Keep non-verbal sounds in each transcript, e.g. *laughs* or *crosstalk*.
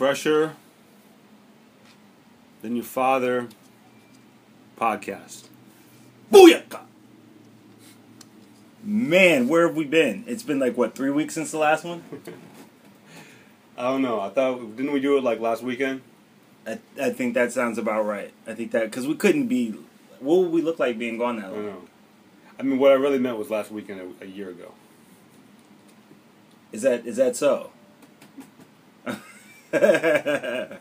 Fresher than your father podcast. Booyaka! Man, where have we been? It's been like what three weeks since the last one. *laughs* I don't know. I thought didn't we do it like last weekend? I, I think that sounds about right. I think that because we couldn't be. What would we look like being gone that I long? don't know. I mean, what I really meant was last weekend a, a year ago. Is that is that so? *laughs* I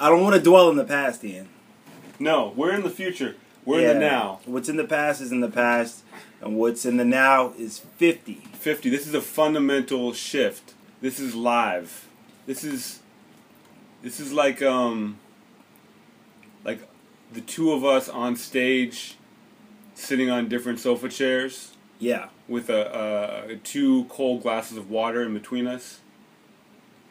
don't want to dwell in the past, Ian. No, we're in the future. We're in the now. What's in the past is in the past, and what's in the now is fifty. 50. This is a fundamental shift. This is live. This is this is like um like the two of us on stage sitting on different sofa chairs Yeah, with a, uh two cold glasses of water in between us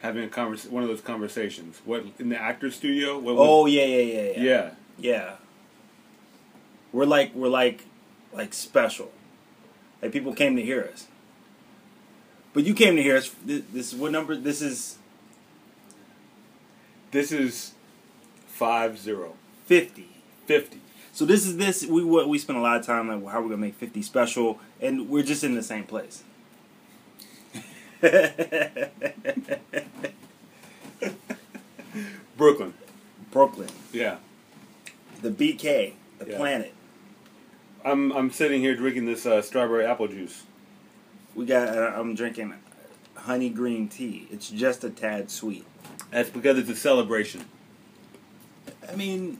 having a convers- one of those conversations. What in the actor studio? What was- Oh yeah, yeah, yeah, yeah. yeah. Yeah. We're like we're like like special. Like people came to hear us. But you came to hear us. This, this is what number? This is This is 5 0. fifty. 50. So this is this we what we spent a lot of time like how we're gonna make fifty special, and we're just in the same place. *laughs* Brooklyn. Brooklyn, Yeah. the BK, the Yeah. planet. I'm I'm sitting here drinking this uh, strawberry apple juice. We got. Uh, I'm drinking honey green tea. It's just a tad sweet. That's because it's a celebration. I mean,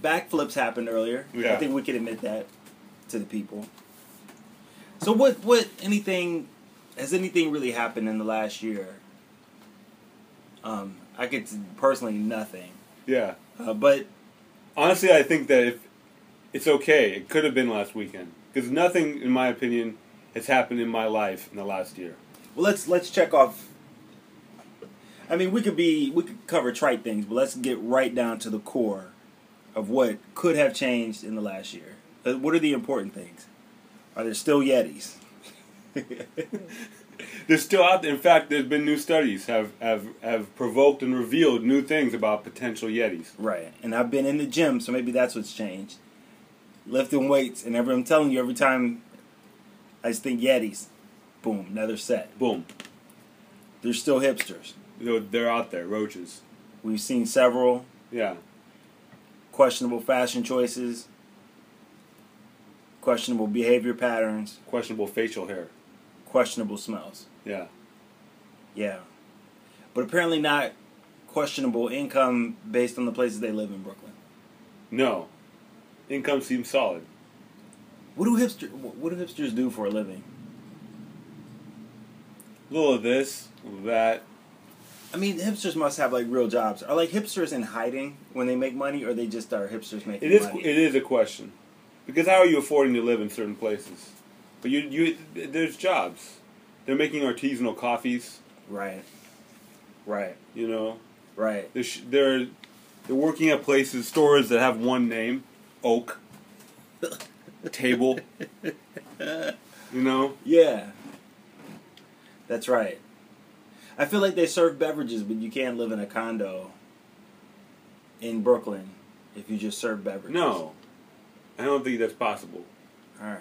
backflips happened earlier. Yeah. I think we can admit that to the people. So what? What? Anything? Has anything really happened in the last year? Um, I could personally nothing. Yeah. Uh, but Honestly, I think that if it's okay, it could have been last weekend because nothing, in my opinion, has happened in my life in the last year. well, let's let's check off. I mean, we could be we could cover trite things, but let's get right down to the core of what could have changed in the last year. Uh, What are the important things? Are there still Yetis? *laughs* They're still out there. In fact, there's been new studies have have have provoked and revealed new things about potential Yetis. Right. And I've been in the gym, so maybe that's what's changed. Lifting weights, and every, I'm telling you, every time I just think Yetis, boom, another set. Boom. They're still hipsters. They're, they're out there, roaches. We've seen several Yeah. questionable fashion choices, questionable behavior patterns, Questionable facial hair. Questionable smells. Yeah. Yeah. But apparently not questionable income based on the places they live in Brooklyn. No. Income seems solid. What do hipster what do hipsters do for a living? A little of this, a little of that. I mean, hipsters must have like real jobs. Are like hipsters in hiding when they make money, or they just are hipsters making It is money? it is a question, because how are you affording to live in certain places? But you you there's jobs. They're making artisanal coffees. Right, right, You know, right. they're sh- they're they're working at places stores that have one name, Oak. *laughs* Table. You know, Yeah, that's right. I feel like they serve beverages, but you can't live in a condo in Brooklyn if you just serve beverages. no, I don't think that's possible. All right.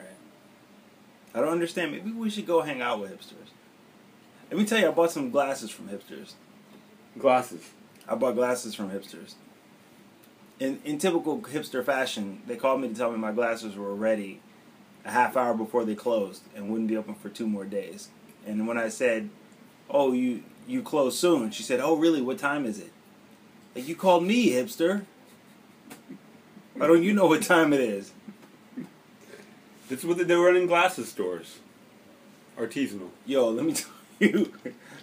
I don't understand. Maybe we should go hang out with hipsters. Let me tell you, I bought some glasses from hipsters. Glasses. I bought glasses from hipsters. In in typical hipster fashion, they called me to tell me my glasses were ready a half hour before they closed and wouldn't be open for two more days. And when I said, "Oh, you you close soon," she said, "Oh, really? What time is it?" Like you called me, hipster. Why don't you know what time it is? That's what they- they're running glasses stores. Artisanal. Yo, let me *laughs* tell you.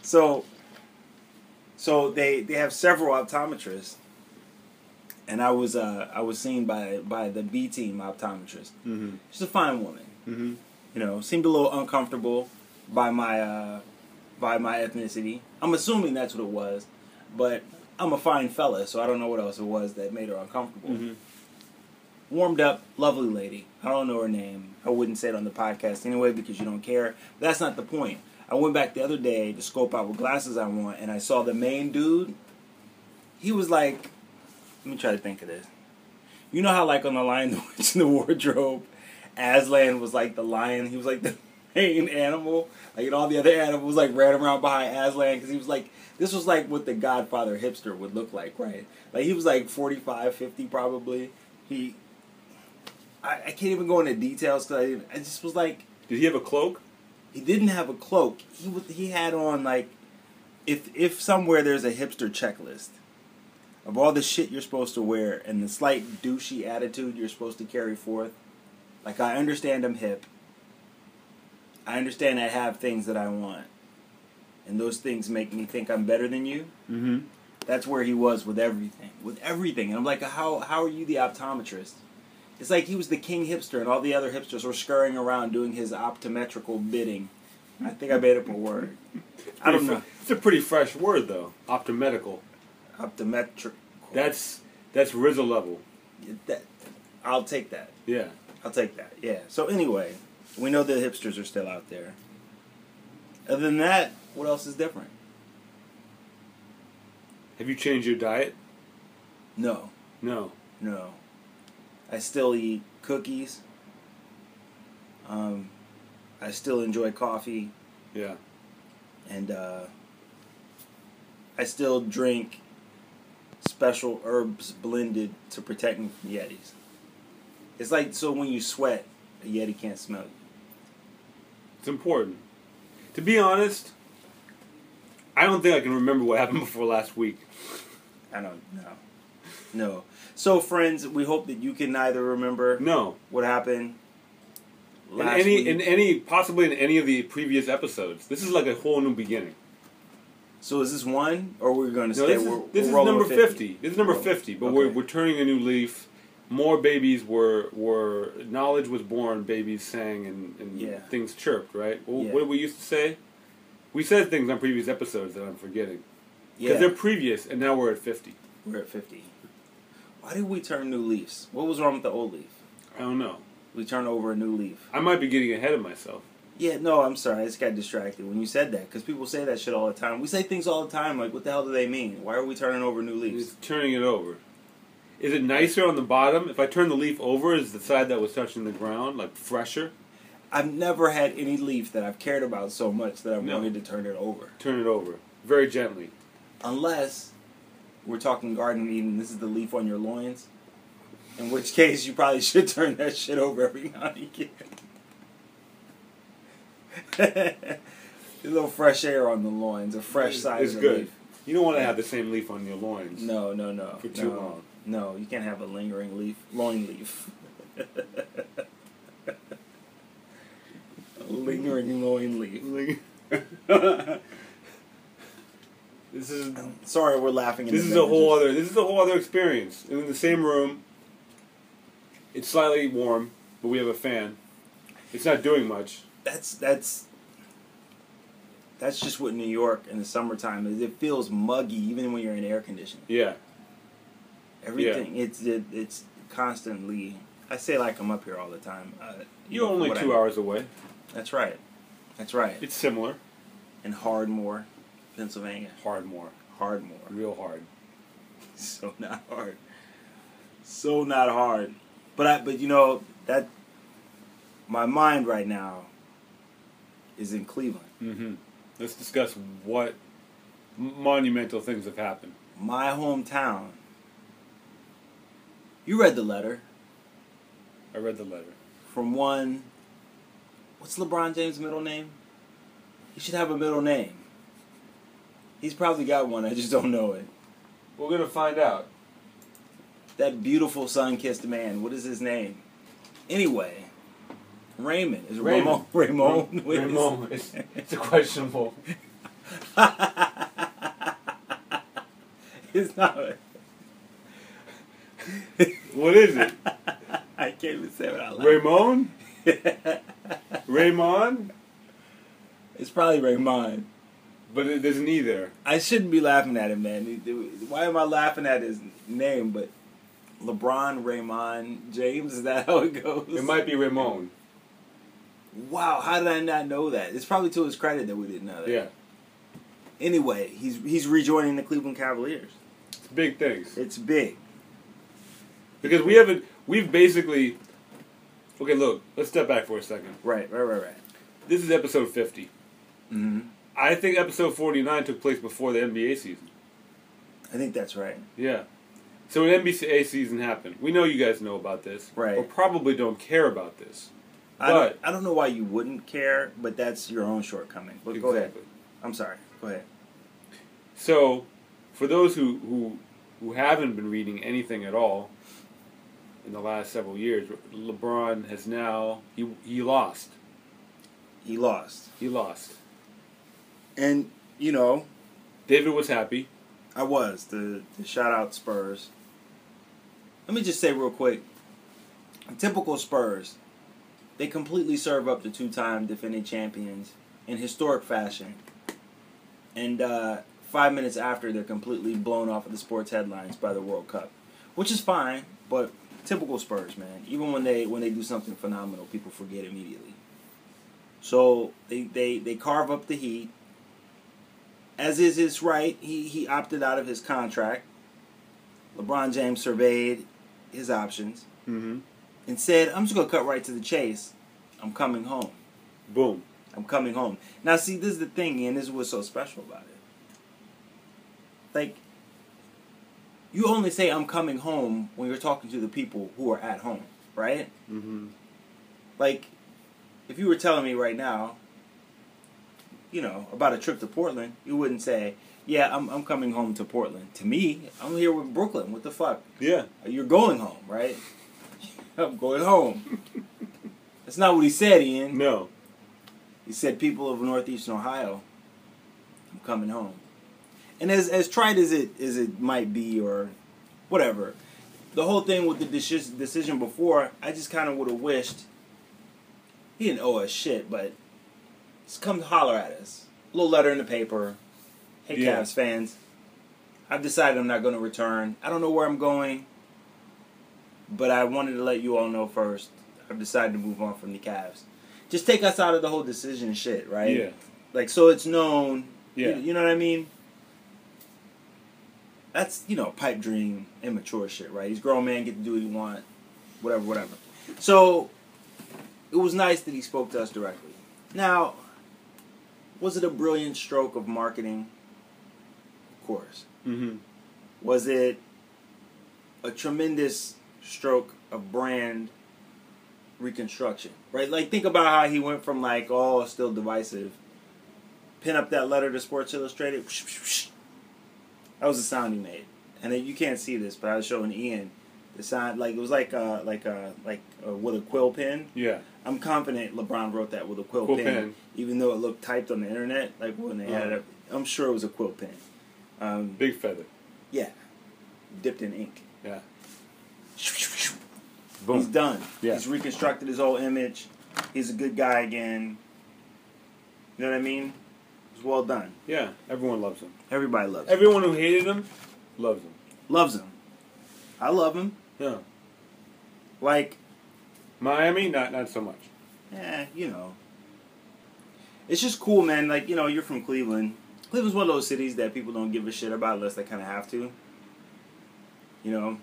So, so they they have several optometrists, and I was uh I was seen by by the B team optometrist. Mm-hmm. She's a fine woman. Mm-hmm. You know, seemed a little uncomfortable by my uh by my ethnicity. I'm assuming that's what it was, but I'm a fine fella, so I don't know what else it was that made her uncomfortable. Mm-hmm. Warmed up, lovely lady. I don't know her name. I wouldn't say it on the podcast anyway because you don't care. That's not the point. I went back the other day to scope out what glasses I want, and I saw the main dude. He was like, let me try to think of this. You know how like on the Lion, *laughs* the Witch, and the Wardrobe, Aslan was like the lion. He was like the *laughs* main animal. Like and all the other animals like ran around behind Aslan because he was like this was like what the Godfather hipster would look like, right? Like he was like 45, 50 probably. He, I, I can't even go into details because I, I just was like Did he have a cloak? he didn't have a cloak. He was he had on like if if somewhere there's a hipster checklist of all the shit you're supposed to wear and the slight douchey attitude you're supposed to carry forth. Like I understand I'm hip. I understand I have things that I want. And those things make me think I'm better than you. Mm-hmm. That's where he was with everything. With everything. And I'm like, how how are you the optometrist? It's like he was the king hipster and all the other hipsters were scurrying around doing his optometrical bidding. I think I made up a word. I don't know. It's a pretty fresh word though. Optometrical. Optometric. That's that's Rizzo level. That, I'll take that. Yeah. I'll take that. Yeah. So anyway, we know the hipsters are still out there. Other than that, what else is different? Have you changed your diet? No. No. No. I still eat cookies. Um, I still enjoy coffee, Yeah. and uh, I still drink special herbs blended to protect me from Yetis. It's like so when you sweat, a Yeti can't smell you. It's important. To be honest, I don't think I can remember what happened *laughs* before last week. I don't know. No. So, friends, we hope that you can neither remember No. what happened In last any week. in any possibly in any of the previous episodes. This is like a whole new beginning. so, is this one, or we're going to No, stay? this is, we're, this we're is number with 50. This is number 50, but we're, we're turning a new leaf. More babies were were knowledge was born. Babies sang and, and Yeah. things chirped. Right. Well, Yeah. What did we used to say? We said things on previous episodes that I'm forgetting because Yeah, they're previous, and now we're at 50. we're at fifty. Why did we turn new leaves? What was wrong with the old leaf? I don't know. We turned over a new leaf. I might be getting ahead of myself. Yeah, no, I'm sorry. I just got distracted when you said that because people say that shit all the time. We say things all the time. Like, what the hell do they mean? Why are we turning over new leaves? It's turning it over. Is it nicer on the bottom? If I turn the leaf over, is the side that was touching the ground like fresher? I've never had any leaf that I've cared about so much that I've No. wanted to turn it over. Turn it over very gently. Unless we're talking garden Eden, this is the leaf on your loins. In which case, you probably should *laughs* turn that shit over every now and again. *laughs* a little fresh air on the loins, a fresh side It's of good. leaf. You don't want to have the same leaf on your loins. No, no, no. For too no, long. No, you can't have a lingering leaf, loin leaf. *laughs* a lingering loin leaf. This is Sorry, we're laughing. In this is a whole other this is a whole other experience. In the same room. It's slightly warm, but we have a fan. It's not doing much. That's that's that's just what New York in the summertime is. It feels muggy even when you're in air conditioning. Yeah. Everything it's it, it's constantly. I say like I'm up here all the time. Uh, You're only what I- two hours away. That's right. That's right. It's similar. In Hardmore, Pennsylvania. Hardmore. Hardmore. Real hard. *laughs* So not hard. So not hard. But I but you know that my mind right now is in Cleveland. Mm-hmm. Let's discuss what monumental things have happened. My hometown. You read the letter I read the letter. from one What's LeBron James' middle name? He should have a middle name. He's probably got one, I just don't know it. We're gonna find out. That beautiful sun-kissed man, what is his name? Anyway, Raymond. Is Raymond. *laughs* Raymond. Raymond. What Ramon. It's, it's a questionable. *laughs* it's not. *laughs* What is it? I can't even say it out loud. Ramon? Raymond? it's probably Raymond. But it, there's an E there. I shouldn't be laughing at him, man. Why am I laughing at his name? But LeBron Raymond James, is that *laughs* how it goes? It might be Ramon. Wow, how did I not know that? It's probably to his credit that we didn't know that. Yeah, Anyway, he's he's rejoining the Cleveland Cavaliers. it's big things It's big. because we haven't. We've basically. Okay, look. Let's step back for a second. Right, right, right, right. This is episode fifty. hmm I think episode forty nine took place before the NBA season. I think that's right. Yeah. So an NBA season happened. We know you guys know about this, Right. Or probably don't care about this. I don't, But- I don't know why you wouldn't care, but that's your own shortcoming. But go ahead. I'm sorry. Go ahead. So, for those who, who who haven't been reading anything at all in the last several years, LeBron has now he he lost. He lost. He lost. And, you know, David was happy. I was. The, the shout out Spurs. Let me just say real quick typical Spurs, they completely serve up the two time defending champions in historic fashion. And uh, five minutes after, they're completely blown off of the sports headlines by the World Cup, which is fine, but typical Spurs, man. Even when they when they do something phenomenal, people forget immediately. So they, they, they carve up the Heat. As is his right, he, he opted out of his contract. LeBron James surveyed his options Mm-hmm. and said, I'm just going to cut right to the chase. I'm coming home. Boom. I'm coming home. Now, see, this is the thing, and this is what's so special about it. Like, you only say, I'm coming home when you're talking to the people who are at home, right? Mm-hmm. Like, if you were telling me right now, you know, about a trip to Portland, you wouldn't say, "Yeah, I'm I'm coming home to Portland." To me, I'm here with Brooklyn. What the fuck? Yeah. You're going home, right? *laughs* I'm going home. That's not what he said, Ian. No. He said, "People of Northeastern Ohio, I'm coming home." And as as trite as it as it might be, or whatever, the whole thing with the decision before, I just kind of would have wished he didn't owe us shit, but just come holler at us. A little letter in the paper. Hey, Yeah. Cavs fans, I've decided I'm not going to return. I don't know where I'm going, but I wanted to let you all know first. I've decided to move on from the Cavs. Just take us out of the whole decision shit, right? Yeah. Like so it's known. Yeah. You, you know what I mean? That's you know pipe dream immature shit, right? He's a grown man, get to do what he want, whatever, whatever. So it was nice that he spoke to us directly. Now, was it a brilliant stroke of marketing? Of course. Mm-hmm. Was it a tremendous stroke of brand reconstruction? Right? Like think about how he went from like, oh, still divisive. Pin up that letter to Sports Illustrated. That was the sound he made. And then you can't see this, but I was showing Ian the sound like it was like uh like uh like uh, with a quill pen. Yeah. I'm confident LeBron wrote that with a quill, Quill pen, pen. even though it looked typed on the internet. Like when they had Uh-huh. it, I'm sure it was a quill pen. Um, Big feather. yeah, dipped in ink. Yeah. Boom. He's done. Yeah. He's reconstructed his whole image. He's a good guy again. You know what I mean? It's well done. Yeah. Everyone loves him. Everybody loves him. Everyone who hated him loves him. Loves him. I love him. Yeah. Like, Miami, not not so much. eh, you know. It's just cool, man. Like, you know, you're from Cleveland. Cleveland's one of those cities that people don't give a shit about unless they kind of have to. You know?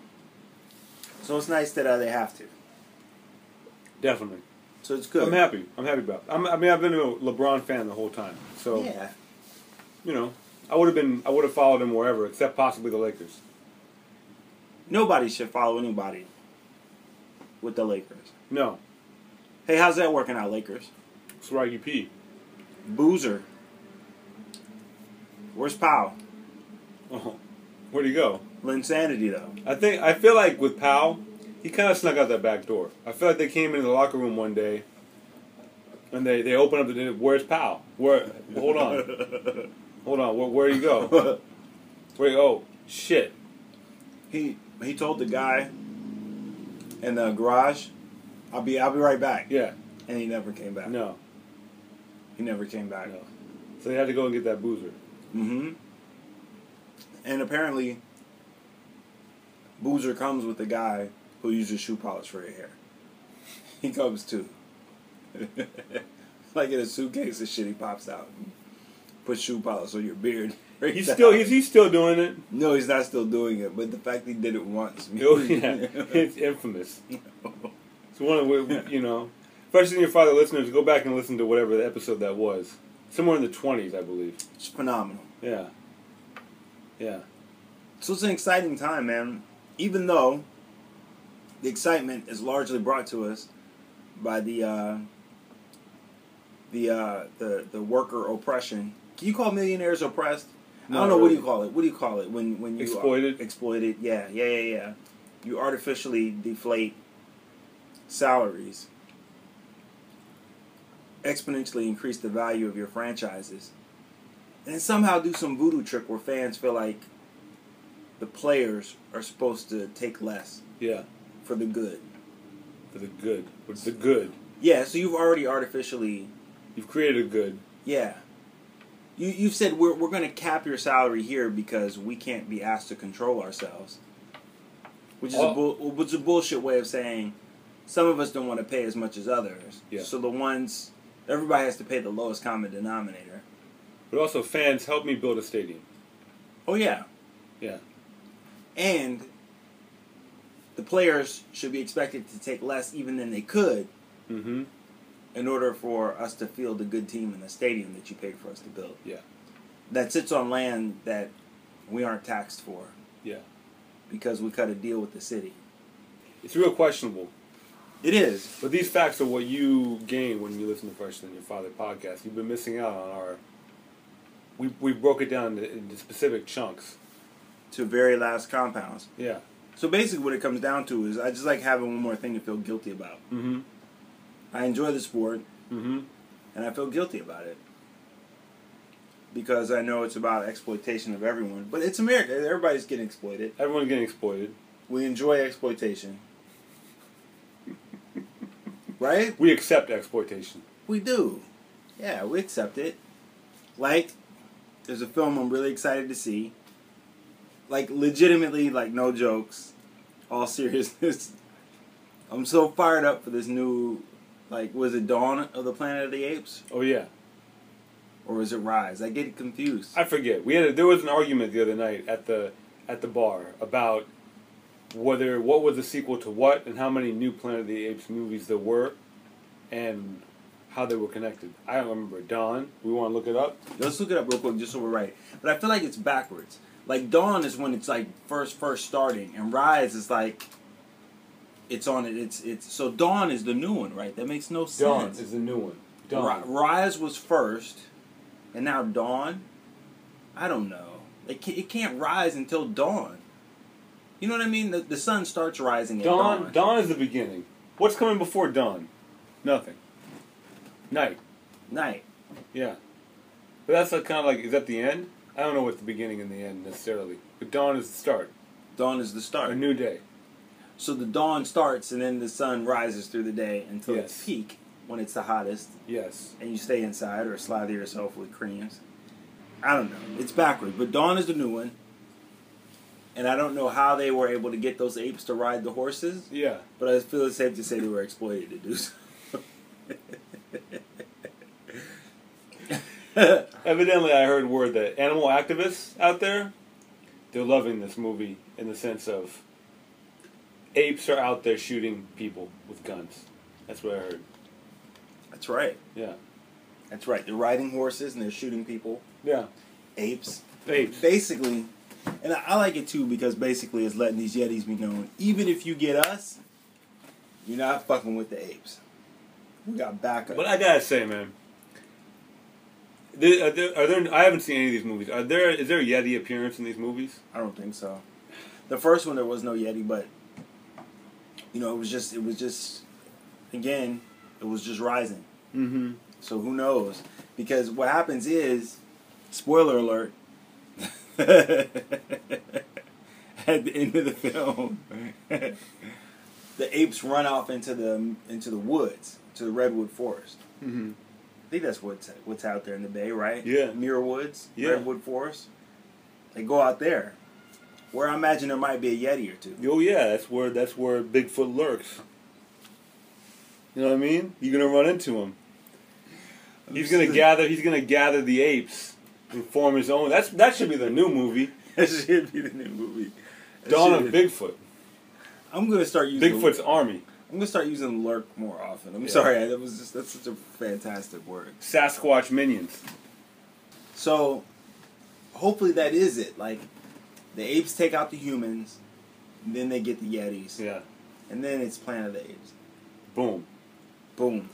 So it's nice that uh, they have to. Definitely. So it's good. I'm happy. I'm happy about. It. I'm, I mean, I've been a LeBron fan the whole time. So Yeah. you know, I would have been. I would have followed him wherever, except possibly the Lakers. Nobody should follow anybody with the Lakers. No, Hey, how's that working out, Lakers? it's right. UP. Boozer. Where's Pau? Oh, where'd he go? Linsanity, though. I think I feel like with Pau, he kind of snuck out that back door. I feel like they came into the locker room one day, and they they opened up the. door. Where's Pau? Where? Hold on, *laughs* hold on. Where where you go? Wait. Oh shit. he he told the guy in the garage, "I'll be I'll be right back," Yeah. and he never came back. No. He never came back. No. So they had to go and get that boozer. Mm-hmm. And apparently, Boozer comes with the guy who uses shoe polish for your hair. *laughs* He comes too. *laughs* like in a suitcase, the shit he pops out. And put shoe polish on your beard. *laughs* He's still he's, he's still doing it. No, he's not still doing it. But the fact he did it once. Oh yeah, it's infamous. It's one of the- you know, especially your father listeners. Go back and listen to whatever the episode that was. Somewhere in the twenties, I believe. It's phenomenal. Yeah, yeah. So it's an exciting time, man. Even though the excitement is largely brought to us by the uh, the uh, the the worker oppression. Can you call millionaires oppressed? I don't know. What do you call it? What do you call it when when you Exploited? exploited? Yeah, yeah, yeah, yeah. You artificially deflate salaries, exponentially increase the value of your franchises, and somehow do some voodoo trick where fans feel like the players are supposed to take less Yeah, for the good. for the good. What's the good? Yeah, so you've already artificially You've created a good. Yeah. You you've said we're we're gonna cap your salary here because we can't be asked to control ourselves. Which is a Oh. bull, which is a bullshit way of saying some of us don't want to pay as much as others. Yeah. So the ones everybody has to pay the lowest common denominator. But also, fans help me build a stadium. Oh yeah. Yeah. And the players should be expected to take less even than they could Mm-hmm. in order for us to field a good team in the stadium that you paid for us to build. Yeah. That sits on land that we aren't taxed for. Yeah. because we cut a deal with the city. It's real questionable. It is. But these facts are what you gain when you listen to Fresher Than Your Father podcast. You've been missing out on our. We, we broke it down into, into specific chunks. To very last compounds. Yeah. So basically, what it comes down to is I just like having one more thing to feel guilty about. Mm-hmm. I enjoy the sport, Mm-hmm. and I feel guilty about it because I know it's about exploitation of everyone. But it's America; everybody's getting exploited. Everyone's getting exploited. We enjoy exploitation, right? We accept exploitation. We do. Yeah, we accept it. Like, there's a film I'm really excited to see. Like, legitimately, like, no jokes. All *laughs* seriousness. I'm so fired up for this new, like, was it Dawn of the Planet of the Apes? Oh yeah. Or was it Rise? I get confused. I forget. We had a, there was an argument the other night at the at the bar about whether what was the sequel to what and how many new Planet of the Apes movies there were, and how they were connected. I don't remember. Dawn. We want to look it up. Let's look it up real quick just so we're right. But I feel like it's backwards. Like, Dawn is when it's, like, first, first starting. And Rise is, like, it's on it. It's, it's, so Dawn is the new one, right? That makes no sense. Dawn is the new one. Dawn. Rise was first, and now Dawn. I don't know. It can't, it can't rise until dawn. You know what I mean? The, the sun starts rising at Dawn. dawn. Dawn is the beginning. What's coming before dawn? Nothing. Night. Night. Yeah. But that's like kind of like is that the end? I don't know what's the beginning and the end necessarily. But dawn is the start. Dawn is the start. A new day. So the dawn starts, and then the sun rises through the day until its peak when it's the hottest, Yes. and you stay inside or slather yourself with creams. I don't know. It's backwards, but dawn is the new one. And I don't know how they were able to get those apes to ride the horses, Yeah. but I feel it's safe to say they were exploited to do so. *laughs* Evidently, I heard word that animal activists out there, they're loving this movie in the sense of apes are out there shooting people with guns. That's what I heard. That's right. Yeah. That's right. They're riding horses and they're shooting people. Yeah. Apes. Apes. Basically, and I, I like it too because basically it's letting these Yetis be known. Even if you get us, you're not fucking with the apes. We got backup. But I gotta say, man, are, there, are there? I haven't seen any of these movies. Are there? Is there a Yeti appearance in these movies? I don't think so. The first one there was no Yeti, but you know it was just it was just again it was just rising. Mm-hmm. So who knows? Because what happens is, spoiler alert, *laughs* at the end of the film, *laughs* the apes run off into the into the woods, to the redwood forest. Mm-hmm. I think that's what's what's out there in the bay, right? Yeah. Muir Woods, Yeah. redwood forest. They go out there, where I imagine there might be a yeti or two. Oh yeah, that's where that's where Bigfoot lurks. You know what I mean? You're gonna run into him. He's gonna *laughs* gather. He's gonna gather the apes and form his own. That's that should be the new movie. *laughs* That should be the new movie. That Dawn of should- Bigfoot. I'm gonna start using Bigfoot's army. I'm gonna start using lurk more often. I'm Yeah. sorry, that was just that's such a fantastic word. Sasquatch minions. So, hopefully that is it. Like, the apes take out the humans, then they get the Yetis, Yeah. and then it's Planet of the Apes. Boom. Boom.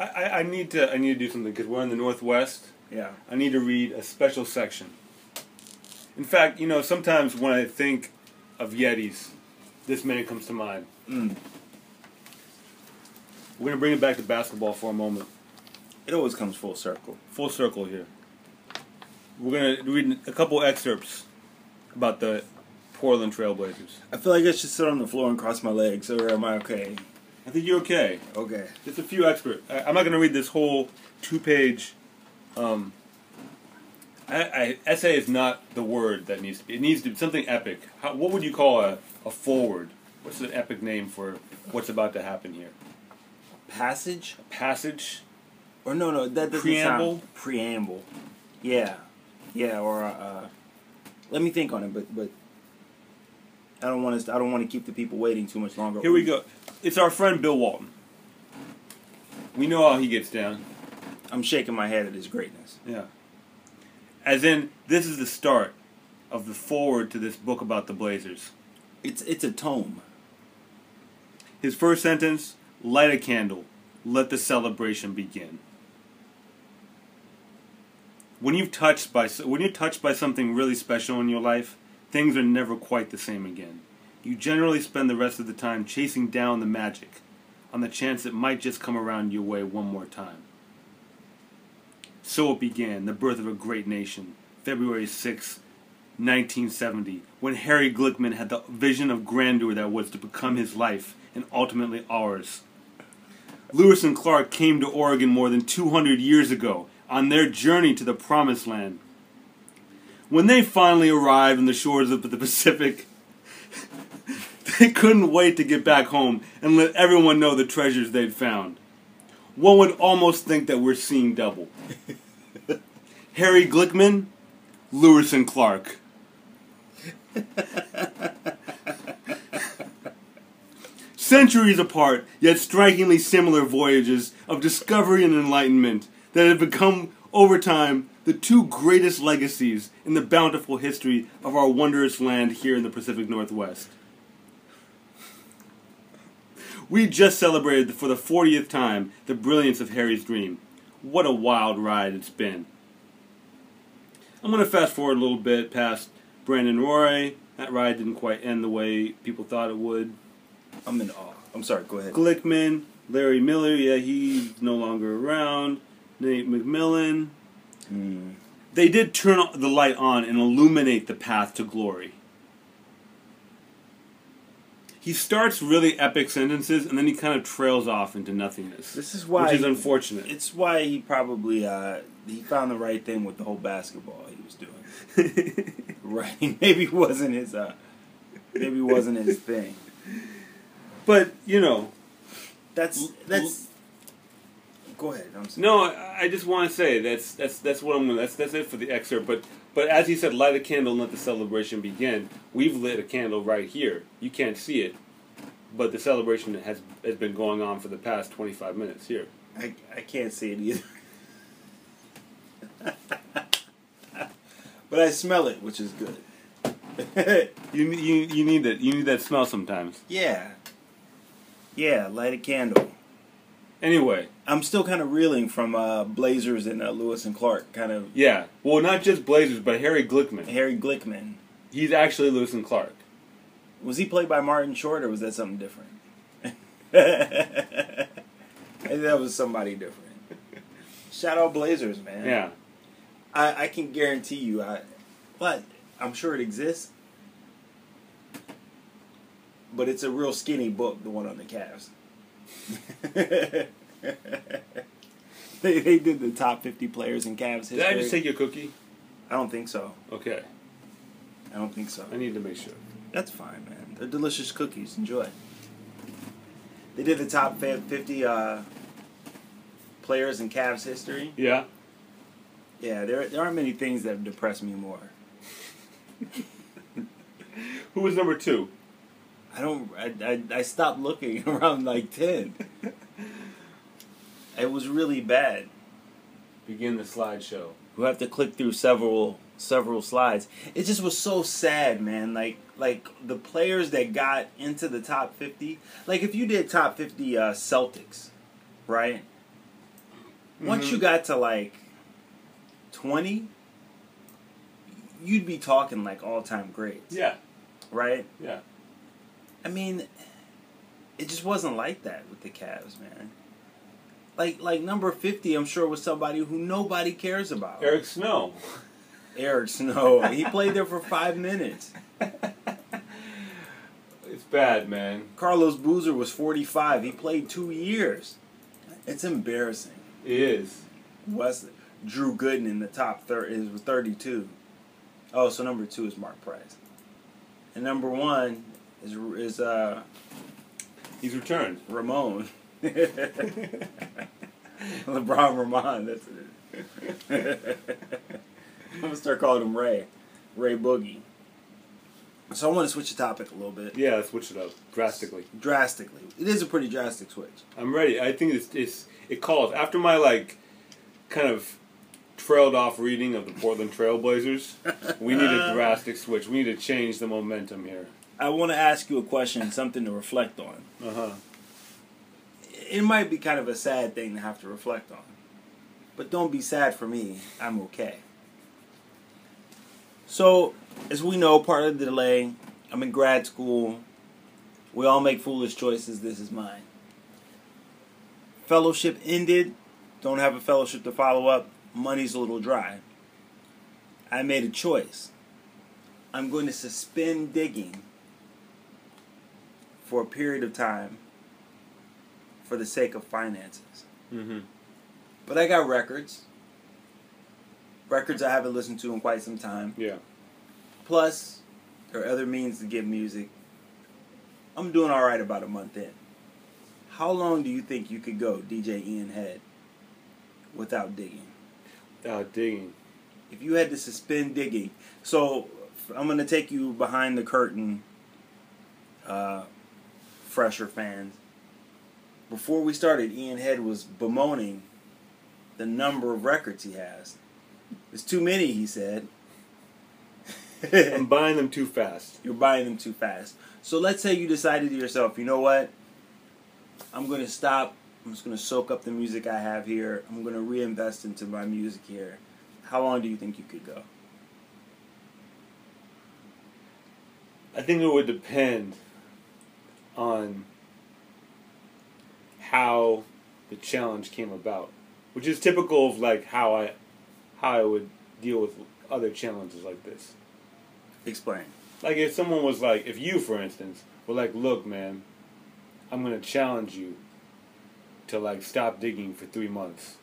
I, I, I need to I need to do something because we're in the Northwest. Yeah. I need to read a special section. In fact, you know, sometimes when I think of Yetis, this man comes to mind. Mm. We're gonna bring it back to basketball for a moment. It always comes full circle. Full circle here. We're gonna read a couple excerpts about the Portland Trailblazers. I feel like I should sit on the floor and cross my legs, or am I okay? I think you're okay. Okay. Just a few excerpts. I, I'm not gonna read this whole two-page. Um, I, I, essay is not the word that needs to be. It needs to be something epic. How, what would you call a, a forward? What's an epic name for what's about to happen here? Passage? Passage. Or no, no, that doesn't Preamble? sound preamble. Yeah, yeah. Or uh, let me think on it, but but I don't want to. I don't want to keep the people waiting too much longer. Here we go. It's our friend Bill Walton. We know how he gets down. I'm shaking my head at his greatness. Yeah. As in, this is the start of the forward to this book about the Blazers. It's it's a tome. His first sentence light a candle, let the celebration begin. When you've touched by when you're touched by something really special in your life, things are never quite the same again. You generally spend the rest of the time chasing down the magic, on the chance it might just come around your way one more time. So it began, the birth of a great nation, February 6, 1970, when Harry Glickman had the vision of grandeur that was to become his life and ultimately ours. Lewis and Clark came to Oregon more than 200 years ago on their journey to the promised land. When they finally arrived on the shores of the Pacific, *laughs* they couldn't wait to get back home and let everyone know the treasures they'd found. One would almost think that we're seeing double. *laughs* Harry Glickman, Lewis and Clark. *laughs* Centuries apart, yet strikingly similar voyages of discovery and enlightenment that have become, over time, the two greatest legacies in the bountiful history of our wondrous land here in the Pacific Northwest. We just celebrated for the 40th time the brilliance of Harry's dream. What a wild ride it's been. I'm going to fast forward a little bit past Brandon Roy. That ride didn't quite end the way people thought it would. I'm in awe. I'm sorry. Go ahead. Glickman, Larry Miller, yeah, he's no longer around. Nate McMillan. Mm. They did turn the light on and illuminate the path to glory. He starts really epic sentences and then he kind of trails off into nothingness. This is why which is unfortunate. It's why he probably uh, he found the right thing with the whole basketball he was doing. *laughs* right? *laughs* Maybe wasn't his. Uh, maybe wasn't his thing. but you know, That's that's. Go ahead. I'm sorry. no, I I just want to say that's that's that's what I'm gonna. That's that's it for the excerpt. But but as he said, light a candle and let the celebration begin. We've lit a candle right here. You can't see it, but the celebration has has been going on for the past 25 minutes here. I I can't see it either. *laughs* but I smell it, which is good. *laughs* You you you need that you need that smell sometimes. yeah. Yeah, light a candle. Anyway, I'm still kind of reeling from uh, Blazers and uh, Lewis and Clark. Kind of yeah. Well, not just Blazers, but Harry Glickman. Harry Glickman. He's actually Lewis and Clark. Was he played by Martin Short or was that something different? *laughs* I think that was somebody different. Shout out Blazers, man. Yeah. I, I can guarantee you, I, but I'm sure it exists. But it's a real skinny book, the one on the Cavs. *laughs* they, they did the top 50 players in Cavs history. Did I just take your cookie? I don't think so. Okay. I don't think so. I need to make sure. That's fine, man. They're delicious cookies. Enjoy. they did the top fifty uh, players in Cavs history. Yeah. Yeah, there there aren't many things that depress me more. *laughs* Who was number two? I don't. I, I, I stopped looking *laughs* around like ten. it was really bad. Begin the slideshow. We have to click through several several slides. It just was so sad, man. Like like the players that got into the top fifty. Like if you did top fifty uh, Celtics, right? Once Mhm. you got to like twenty, you'd be talking like all time greats, Yeah. right? Yeah. I mean, it just wasn't like that with the Cavs, man. Like like number fifty, I'm sure was somebody who nobody cares about. Eric Snow. Eric Snow. he *laughs* played there for five minutes. It's bad, man. Carlos Boozer was 45. He played two years. It's embarrassing. It is. Wesley, Drew Gooden in the top third is was 32. Oh, so number two is Mark Price, and number one is is uh, He's returned. Ramon. *laughs* LeBron Ramon. That's it. *laughs* I'm gonna start calling him Ray, Ray Boogie. So I want to switch the topic a little bit, Yeah, let's switch it up drastically. drastically. It is a pretty drastic switch. I'm ready. I think it's, it's it calls after my like kind of trailed off reading of the Portland Trailblazers. we need a *laughs* drastic switch. We need to change the momentum here. I want to ask you a question, something to reflect on. Uh huh. It might be kind of a sad thing to have to reflect on, but don't be sad for me. I'm okay. So, as we know, part of the delay, I'm in grad school. We all make foolish choices. This is mine. Fellowship ended. Don't have a fellowship to follow up. Money's a little dry. I made a choice. I'm going to suspend digging for a period of time for the sake of finances. Mm-hmm. But I got records. Records I haven't listened to in quite some time. Yeah. Plus, there are other means to get music. I'm doing all right about a month in. How long do you think you could go, DJ Ian Head, without digging? Uh, digging. If you had to suspend digging, so I'm going to take you behind the curtain, uh, fresher fans. Before we started, Ian Head was bemoaning the number of records he has. It's too many, he said. I'm buying them too fast. *laughs* You're buying them too fast. So let's say you decided to yourself, you know what? I'm going to stop. I'm just going to soak up the music I have here. I'm going to reinvest into my music here. How long do you think you could go? I think it would depend on how the challenge came about, which is typical of like how I how I would deal with other challenges like this. Explain. Like if someone was like, if you, for instance, were like, look, man, I'm gonna challenge you to like stop digging for three months,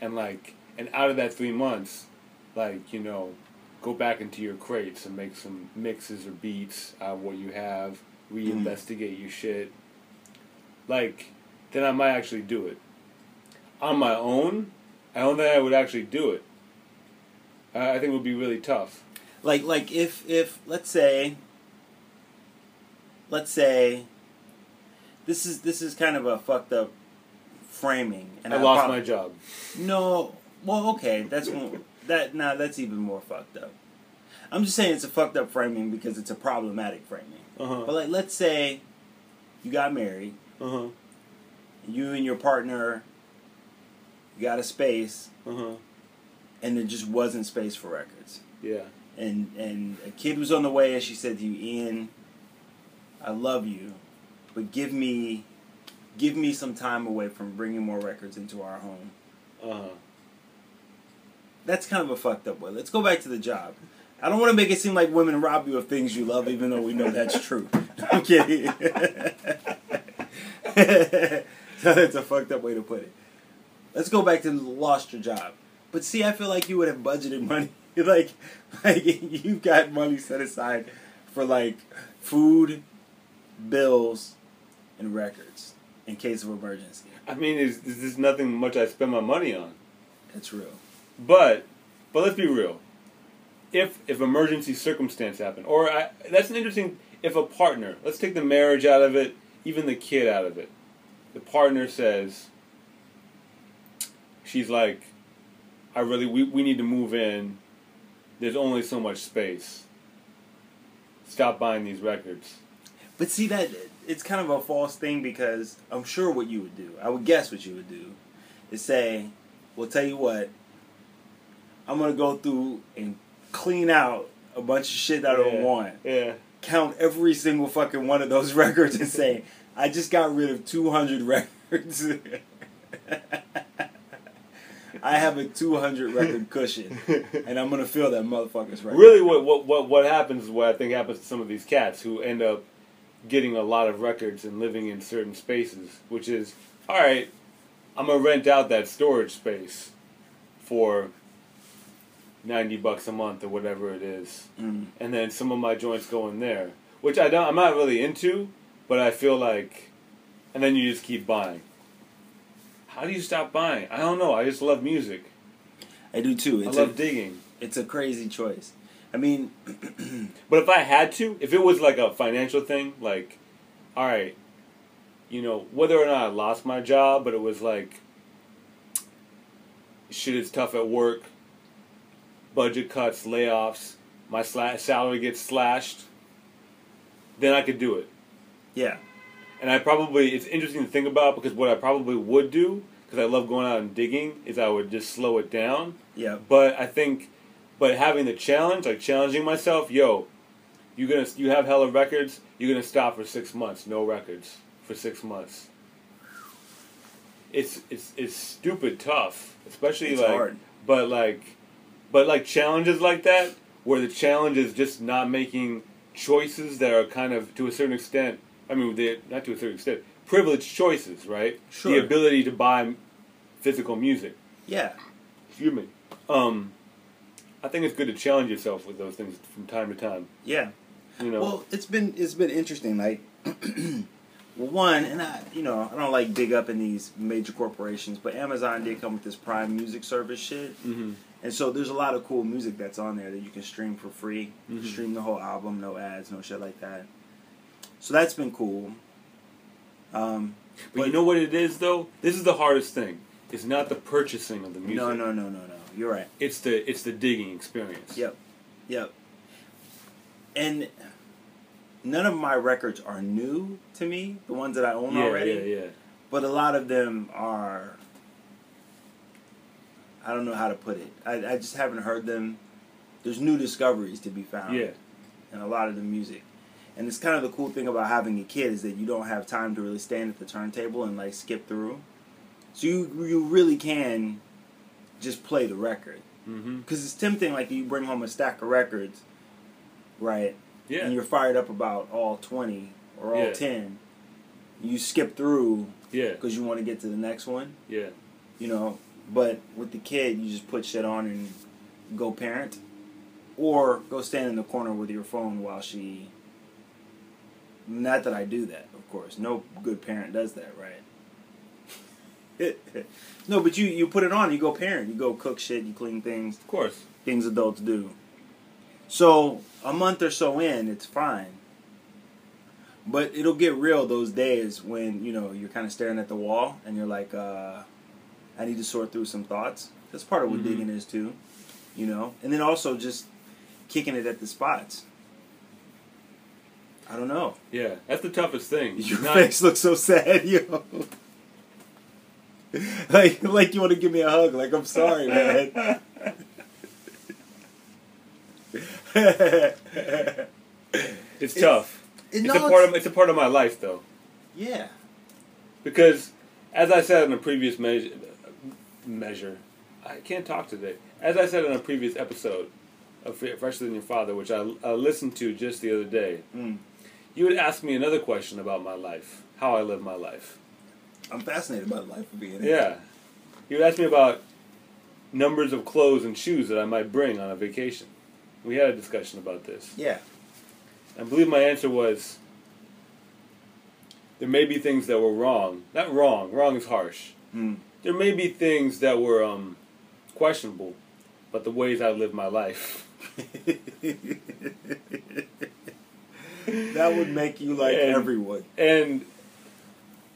and like, and out of that three months, like you know, go back into your crates and make some mixes or beats out of what you have, reinvestigate your shit. Like, then I might actually do it. On my own, I don't think I would actually do it. I I think it would be really tough. Like like if if let's say let's say this is this is kind of a fucked up framing and I lost prob- my job. No, well, okay, that's more, that. Now that's even more fucked up. I'm just saying it's a fucked up framing because it's a problematic framing. Uh huh. But like, let's say you got married, Uh huh. you and your partner got a space, Uh huh. and there just wasn't space for records. Yeah. And and a kid was on the way, and she said to you, "Ian, I love you, but give me." Give me some time away from bringing more records into our home. Uh huh. That's kind of a fucked up way. Let's go back to the job. I don't want to make it seem like women rob you of things you love, even though we know that's true. *laughs* I'm kidding. *laughs* that's a fucked up way to put it. Let's go back to lost your job. But see, I feel like you would have budgeted money. *laughs* like, like you've got money set aside for like food, bills, and records in case of emergency. I mean, is is this nothing much I spend my money on? That's real. But but let's be real. If if emergency circumstance happen, or I, that's an interesting. If a partner, let's take the marriage out of it, even the kid out of it. The partner says, she's like, I really we we need to move in. There's only so much space. Stop buying these records. But see that it's kind of a false thing because I'm sure what you would do. I would guess what you would do is say, "Well, tell you what, I'm gonna go through and clean out a bunch of shit that I don't want. Yeah. Count every single fucking one of those *laughs* records and say, I just got rid of 200 records." *laughs* I have a 200 record cushion, and I'm gonna fill that motherfucker's record. Really, what, what what what happens is what I think happens to some of these cats who end up getting a lot of records and living in certain spaces, which is all right. I'm gonna rent out that storage space for ninety bucks a month or whatever it is, Mm. and then some of my joints go in there, which I don't. I'm not really into, but I feel like, and then you just keep buying. How do you stop buying? I don't know. I just love music. I do too. It's I love a, digging. it's a crazy choice. I mean, *clears throat* But if I had to, if it was like a financial thing, like, all right, you know, whether or not I lost my job, but it was like, shit is tough at work, budget cuts, layoffs, my sla- salary gets slashed, then I could do it. yeah, And I probably, it's interesting to think about because what I probably would do, because I love going out and digging, is I would just slow it down. yeah, But I think, but having the challenge, like challenging myself, yo, you gonna you have hella records, you're gonna stop for six months, no records for six months. It's it's it's stupid tough, especially It's like, hard. but like, but like challenges like that, where the challenge is just not making choices that are kind of to a certain extent. I mean, they not to a certain extent, privileged choices, right? Sure. The ability to buy physical music yeah. excuse me. Um, I think it's good to challenge yourself with those things from time to time. Yeah. You know, Well, it's been it's been interesting. Like, *clears throat* one, and I, you know, I don't like big up in these major corporations, but Amazon did come with this Prime Music service shit, hmm and so there's a lot of cool music that's on there that you can stream for free. You can Mhm. Stream the whole album, no ads, no shit like that. So that's been cool. Um, but, you know what it is though. This is the hardest thing. It's not the purchasing of the music. no, no, no, no, no. You're right. It's the it's the digging experience. Yep. Yep. And none of my records are new to me, the ones that I own Yeah, already. yeah, yeah. But a lot of them are I don't know how to put it. I, I just haven't heard them. There's new discoveries to be found Yeah. in a lot of the music. And it's kind of the cool thing about having a kid is that you don't have time to really stand at the turntable and like skip through. So you you really can just play the record Mm-hmm. because it's tempting. Like you bring home a stack of records, right? Yeah. And you're fired up about all twenty or all Yeah. ten. You skip through yeah. because you want to get to the next one, Yeah. you know. But with the kid, you just put shit on and go parent, or go stand in the corner with your phone while she. Not that I do that, of course. No good parent does that, right? *laughs* no, but you you put it on. You go parent. You go cook shit. You clean things. Of course. Things adults do. So a month or so in, it's fine. But it'll get real those days when you know you're kind of staring at the wall and you're like, uh, I need to sort through some thoughts. That's part of what Mhm. digging is too, you know. And then also just kicking it at the spots. I don't know. Yeah. That's the toughest thing. *laughs* Your Not- face looks so sad, yo. *laughs* like, like you want to give me a hug. Like I'm sorry, man. *laughs* It's tough. It- It's a part it's- of it's a part of my life though. yeah. Because, as I said in a previous measure, measure, I can't talk today. As I said in a previous episode of Fresher Than Your Father, which I, I listened to just the other day, Mm. you would ask me another question about my life, how I live my life. I'm fascinated by the life of being. here. Yeah. You would ask me about numbers of clothes and shoes that I might bring on a vacation. We had a discussion about this. Yeah. I believe my answer was there may be things that were wrong. Not wrong. Wrong is harsh. Hmm. There may be things that were um, questionable, but the ways I live my life. *laughs* that would make you like And- everyone. and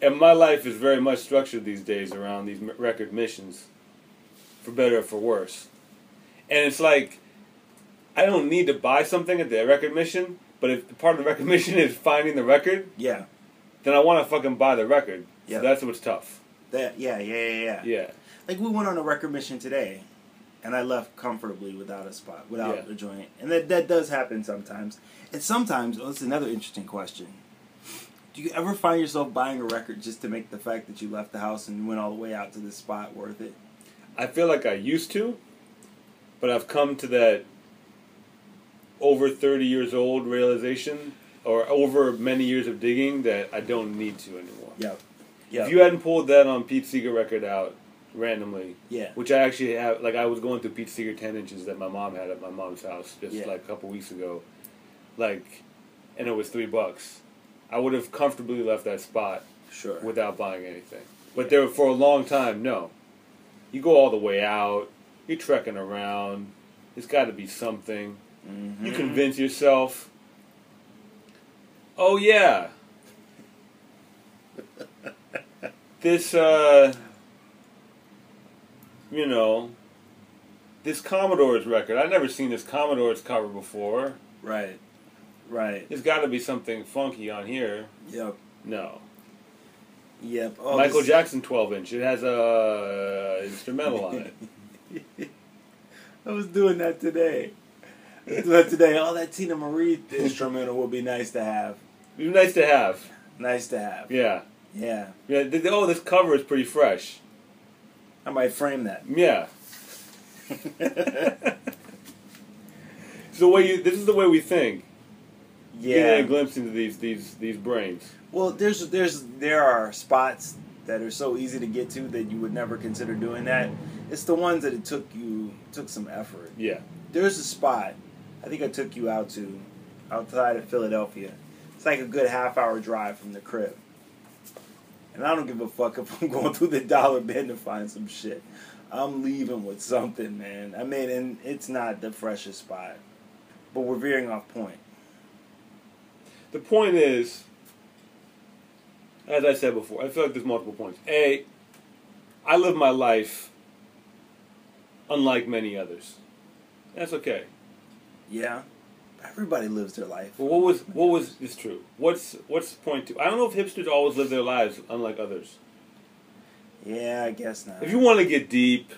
and my life is very much structured these days around these record missions, for better or for worse. And it's like I don't need to buy something at the record mission, but if part of the record *laughs* mission is finding the record, Yeah. then I want to fucking buy the record. Yeah. So that's what's tough. That. Yeah. Yeah. Yeah. Yeah. Yeah. Like we went on a record mission today, and I left comfortably without a spot, without Yeah. a joint, and that that does happen sometimes. And sometimes, oh, it's another interesting question. Do you ever find yourself buying a record just to make the fact that you left the house and went all the way out to this spot worth it? I feel like I used to, but I've come to that over 30 years old realization or over many years of digging that I don't need to anymore. Yep. If you hadn't pulled that on Pete Seeger record out randomly, yeah. which I actually have, like I was going through Pete Seeger 10 inches that my mom had at my mom's house just Yeah. like a couple weeks ago, like, and it was three bucks. I would have comfortably left that spot Sure. without buying anything. But there, for a long time, no. You go all the way out. You're trekking around. There's got to be something. Mhm. You convince yourself. Oh yeah. This, uh, you know, this Commodore's record. I've never seen this Commodore's cover before. Right. Right. There's got to be something funky on here. Yep. No. Yep. Oh, Michael this- Jackson 12 inch. It has a uh, instrumental on it. *laughs* I was doing that today. Doing that today. Oh, that Teena Marie instrumental would be nice to have. It'd be nice to have. Nice to have. Yeah. Yeah. Yeah. Oh, this cover is pretty fresh. I might frame that. Yeah. *laughs* The way you. This is the way we think. Yeah. Getting a glimpse into these these these brains. Well, there's there's there are spots that are so easy to get to that you would never consider doing that. It's the ones that it took you took some effort. Yeah. There's a spot I think I took you out to outside of Philadelphia. It's like a good half hour drive from the crib. And I don't give a fuck if I'm *laughs* going through the dollar bin to find some shit. I'm leaving with something, man. I mean, and it's not the freshest spot, but we're veering off point. The point is, as I said before, I feel like there's multiple points. A, I live my life unlike many others. That's okay. Yeah, everybody lives their life. Well, what was what was this true? What's what's point two? I don't know if hipsters always live their lives unlike others. Yeah, I guess not. If you want to get deep,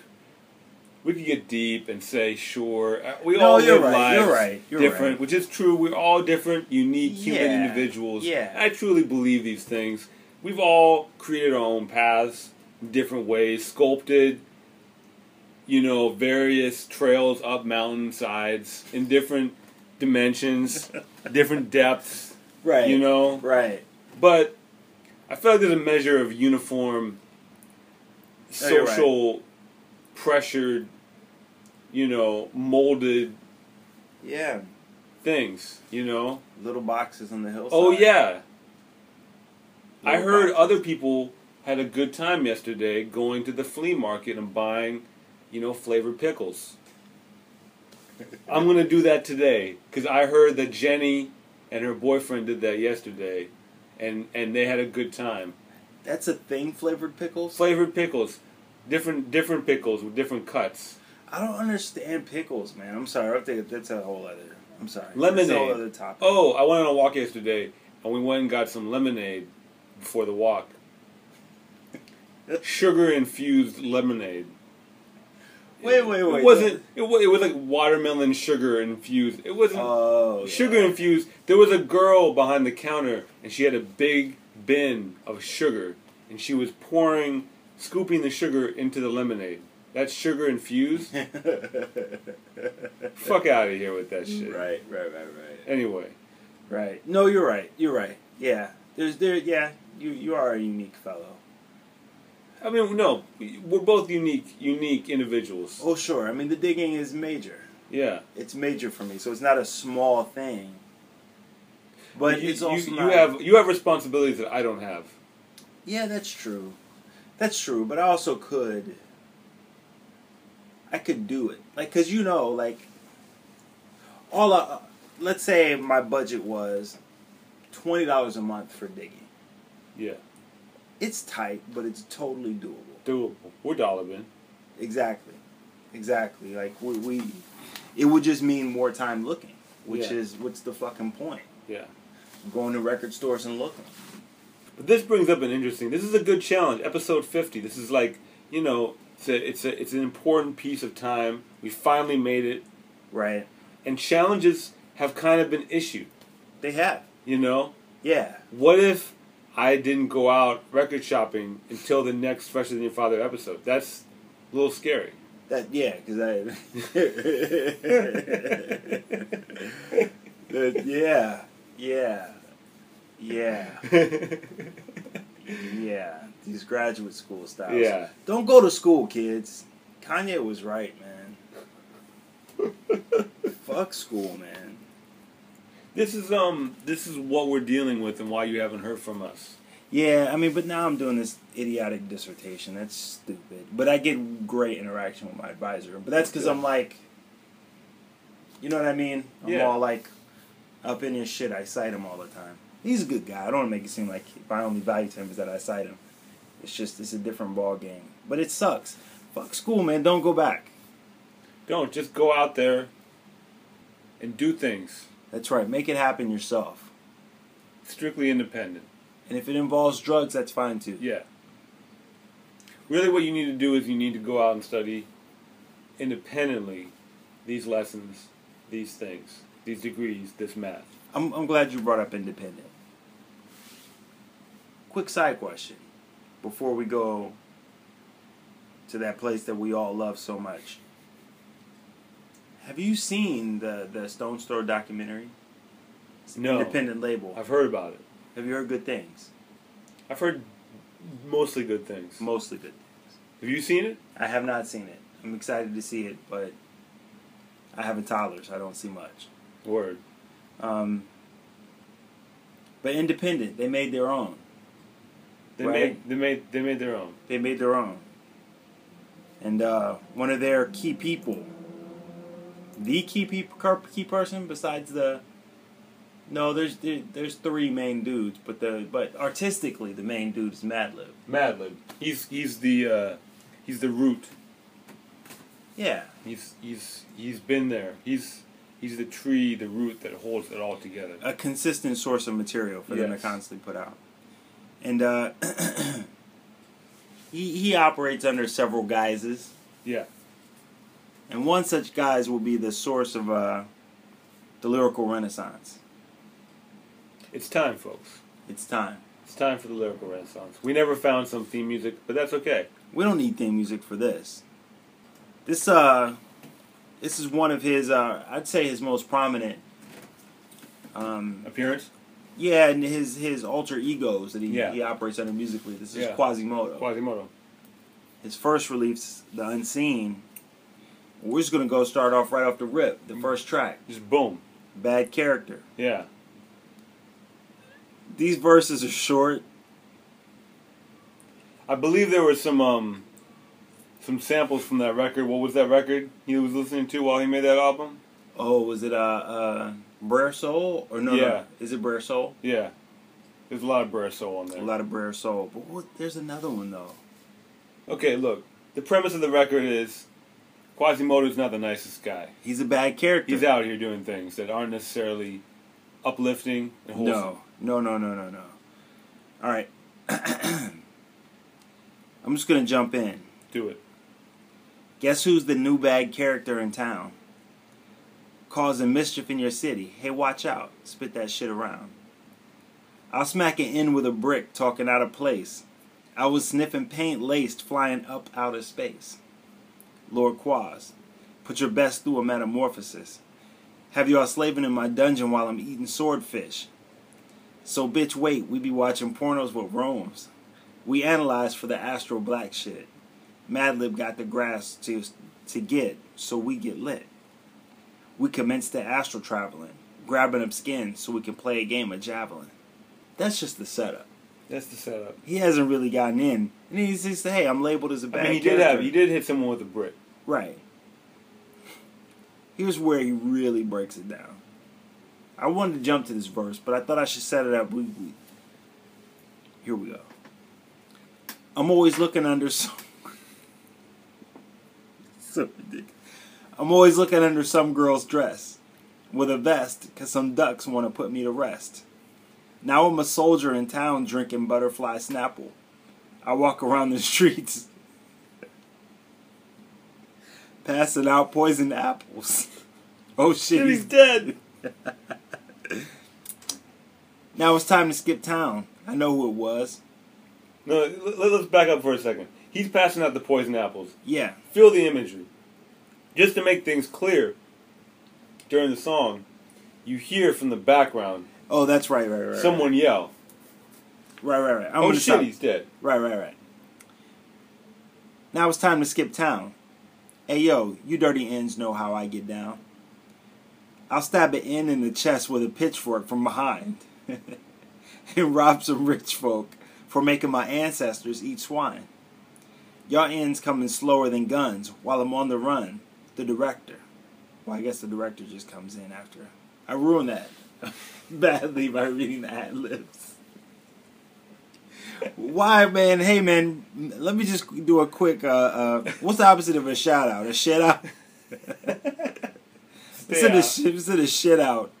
we could get deep and say, sure, uh, we No, all you're live right, lives you're right, you're different, right. which is true. We're all different, unique human Yeah, individuals. yeah. I truly believe these things. We've all created our own paths, different ways, sculpted, you know, various trails up mountainsides in different dimensions, different depths, *laughs* right, you know. right. But I feel like there's a measure of uniform, No, you're right. social, pressured, you know, molded Yeah, things. You know. little boxes on the hillside. Oh yeah. I heard boxes. other people had a good time yesterday going to the flea market and buying, you know, flavored pickles. I'm gonna do that today because I heard that Jenny and her boyfriend did that yesterday, and and they had a good time. That's a thing, flavored pickles. flavored pickles, different different pickles with different cuts. I don't understand pickles, man. I'm sorry. I think that's a whole other. I'm sorry. Lemonade. That's a whole other topic. Oh, I went on a walk yesterday, and we went and got some lemonade before the walk. *laughs* Sugar infused lemonade. Wait, wait, wait. It wasn't. It was, it was like watermelon sugar infused. It wasn't Oh, yeah. sugar infused. There was a girl behind the counter, and she had a big bin of sugar, and she was pouring, scooping the sugar into the lemonade. That's sugar infused. *laughs* Fuck out of here with that shit. Right, right, right, right, Anyway, right. No, you're right. You're right. Yeah. There's there. Yeah. You you are a unique fellow. I mean, no, we're both unique, unique individuals. Oh sure. I mean the digging is major. Yeah, It's major for me, so it's not a small thing. But you, it's also you, you have you have responsibilities that I don't have. Yeah, that's true. That's true, but I also could. I could do it, like, cause you know, like, all. I, let's say my budget was twenty dollars a month for digging. Yeah, It's tight, but it's totally doable. doable. We're dollar bin. Exactly, exactly. Like we, we it would just mean more time looking, which Yeah. is what's the fucking point? Yeah. Going to record stores and looking. But this brings up an interesting. This is a good challenge. Episode fifty. This is like you know, it's a, it's a, it's an important piece of time. We finally made it, Right? and challenges have kind of been issued. They have. You know, Yeah. what if I didn't go out record shopping until the next Fresher Than Your Father episode? That's a little scary. That yeah, because I. *laughs* That- yeah, yeah, yeah, yeah. These graduate school styles. Yeah. Don't go to school, kids. Kanye was right, man. Fuck school, man. This is um this is what we're dealing with and why you haven't heard from us. Yeah, I mean, but now I'm doing this idiotic dissertation. That's stupid. But I get great interaction with my advisor. But that's because I'm like, you know what I mean? I'm Yeah. all like up in his shit. I cite him all the time. He's a good guy. I don't want to make it seem like my only value to him is that I cite him. It's just it's a different ball game. But it sucks. Fuck school, man. Don't go back. Don't just go out there and do things That's right. Make it happen yourself. strictly independent. And if it involves drugs, that's fine too. Yeah. Really, what you need to do is you need to go out and study independently these lessons, these things, these degrees, this math. I'm, I'm glad you brought up independent. Quick side question before we go to that place that we all love so much. Have you seen the, the Stones Throw documentary? It's an No. independent label. I've heard about it. Have you heard good things? I've heard mostly good things. Mostly good things. Have you seen it? I have not seen it. I'm excited to see it, but I have a toddler, so I don't see much. Word. Um, but independent, they made their own. They Right. made they made they made their own. They made their own. And uh, one of their key people, the key key person besides the. No, there's there, there's three main dudes, but the but artistically the main dude is Madlib. Madlib. He's he's the uh, he's the root. Yeah, He's he's he's been there. He's he's the tree, the root that holds it all together. a consistent source of material for them to constantly put out. And uh, *clears throat* he he operates under several guises. Yeah. And one such guise will be the source of uh, the lyrical renaissance. It's time, folks. It's time. It's time for the lyrical renaissance. We never found some theme music, but that's okay. We don't need theme music for this. This uh, this is one of his uh, I'd say his most prominent. Um, Appearance? yeah, and his his alter egos that he, Yeah. he operates under musically. This is Yeah. Quasimoto. Quasimoto. his first release, The Unseen. We're just gonna go start off right off the rip. The first track, Just boom. Bad Character. Yeah. These verses are short. I believe there were some um some samples from that record. What was that record he was listening to while he made that album? Oh, was it uh uh Brer Soul or no? no, Yeah. is it Brer Soul? Yeah. There's a lot of Brer Soul on there. A lot of Brer Soul, but what, there's another one though. Okay, look. The premise of the record is Quasimoto's not the nicest guy. He's a bad character. He's out here doing things that aren't necessarily uplifting and wholesome. No, no, no, no, no, no. All right. *clears throat* I'm just gonna jump in. Do it. Guess who's the new bad character in town? Causing mischief in your city. Hey, watch out. Spit that shit around. I'll smack it in with a brick, talking out of place. I was sniffing paint laced, flying up out of space. Lord Quaz, put your best through a metamorphosis. Have y'all slaving in my dungeon while I'm eating swordfish. So, bitch, wait, we be watching pornos with Rome's. We analyze for the astral black shit. Madlib got the grass to to get, so we get lit. We commence the astral traveling. grabbing up skin so we can play a game of javelin. That's just the setup. That's the setup. He hasn't really gotten in, and he's just hey, I'm labeled as a bad. I mean, he did have he did hit someone with a brick. Right. Here's where he really breaks it down. I wanted to jump to this verse, but I thought I should set it up. We, we, here we go. I'm always looking under *laughs* some. so ridiculous. I'm always looking under some girl's dress with a vest because some ducks want to put me to rest. Now I'm a soldier in town drinking butterfly snapple. I walk around the *laughs* streets passing out poisoned apples. *laughs* Oh shit, Dude, he's dead. *laughs* Now it's time to skip town. I know who it was. No, let, let's back up for a second. He's passing out the poison apples. Yeah, Feel the imagery. Just to make things clear, during the song, you hear from the background Oh, that's right, right, right. someone yell, Right, right, right. I'm "Oh gonna shit, stop. he's dead." Right, right, right. Now it's time to skip town. Hey yo, you dirty ends know how I get down. I'll stab an end in the chest with a pitchfork from behind. *laughs* and rob some rich folk for making my ancestors eat swine. Y'all ends coming slower than guns while I'm on the run. The director. Well, I guess the director just comes in after. I ruined that *laughs* badly by reading the ad libs. Why, man? Hey, man. Let me just do a quick. Uh, uh, what's the opposite of a shout out? A shit out. Send *laughs* a, out. shit, send a shit out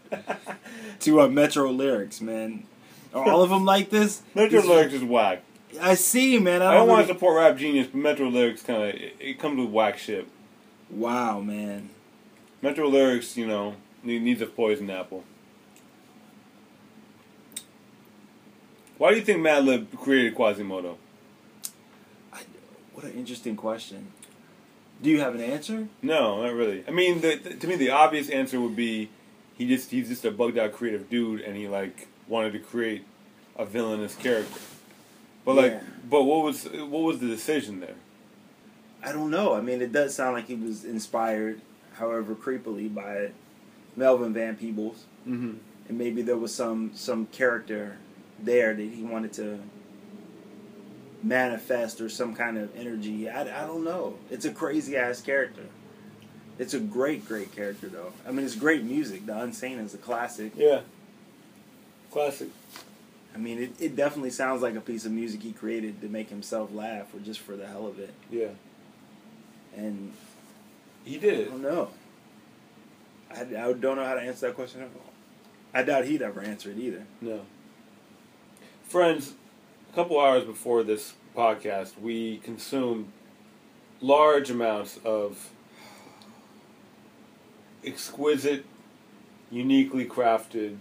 to uh, Metro Lyrics, man. Are all of them like this? Metro This- Lyrics is whack. I see, man. I I don't, don't want to support Rap Genius, but Metro Lyrics kind of it, it comes with whack shit. Wow, man. Metro Lyrics, you know, need, needs a poison apple. Why do you think Madlib created Quasimoto? I, what an interesting question. Do you have an answer? No, not really. I mean, the, the- to me, the obvious answer would be he just he's just a bugged out creative dude, and he like wanted to create a villainous character. But like, Yeah. but what was what was the decision there? I don't know. I mean, it does sound like he was inspired, however creepily, by Melvin Van Peebles. Mm-hmm. and maybe there was some some character there that he wanted to manifest or some kind of energy. I, I don't know. It's a crazy ass character. It's a great, great character though. I mean, it's great music. The Unseen is a classic. Yeah, classic. I mean, it, it definitely sounds like a piece of music he created to make himself laugh or just for the hell of it. Yeah, And he did I don't know. I, I don't know how to answer that question at all. I doubt he'd ever answer it either. No. Friends, a couple hours before this podcast, we consumed large amounts of exquisite, uniquely crafted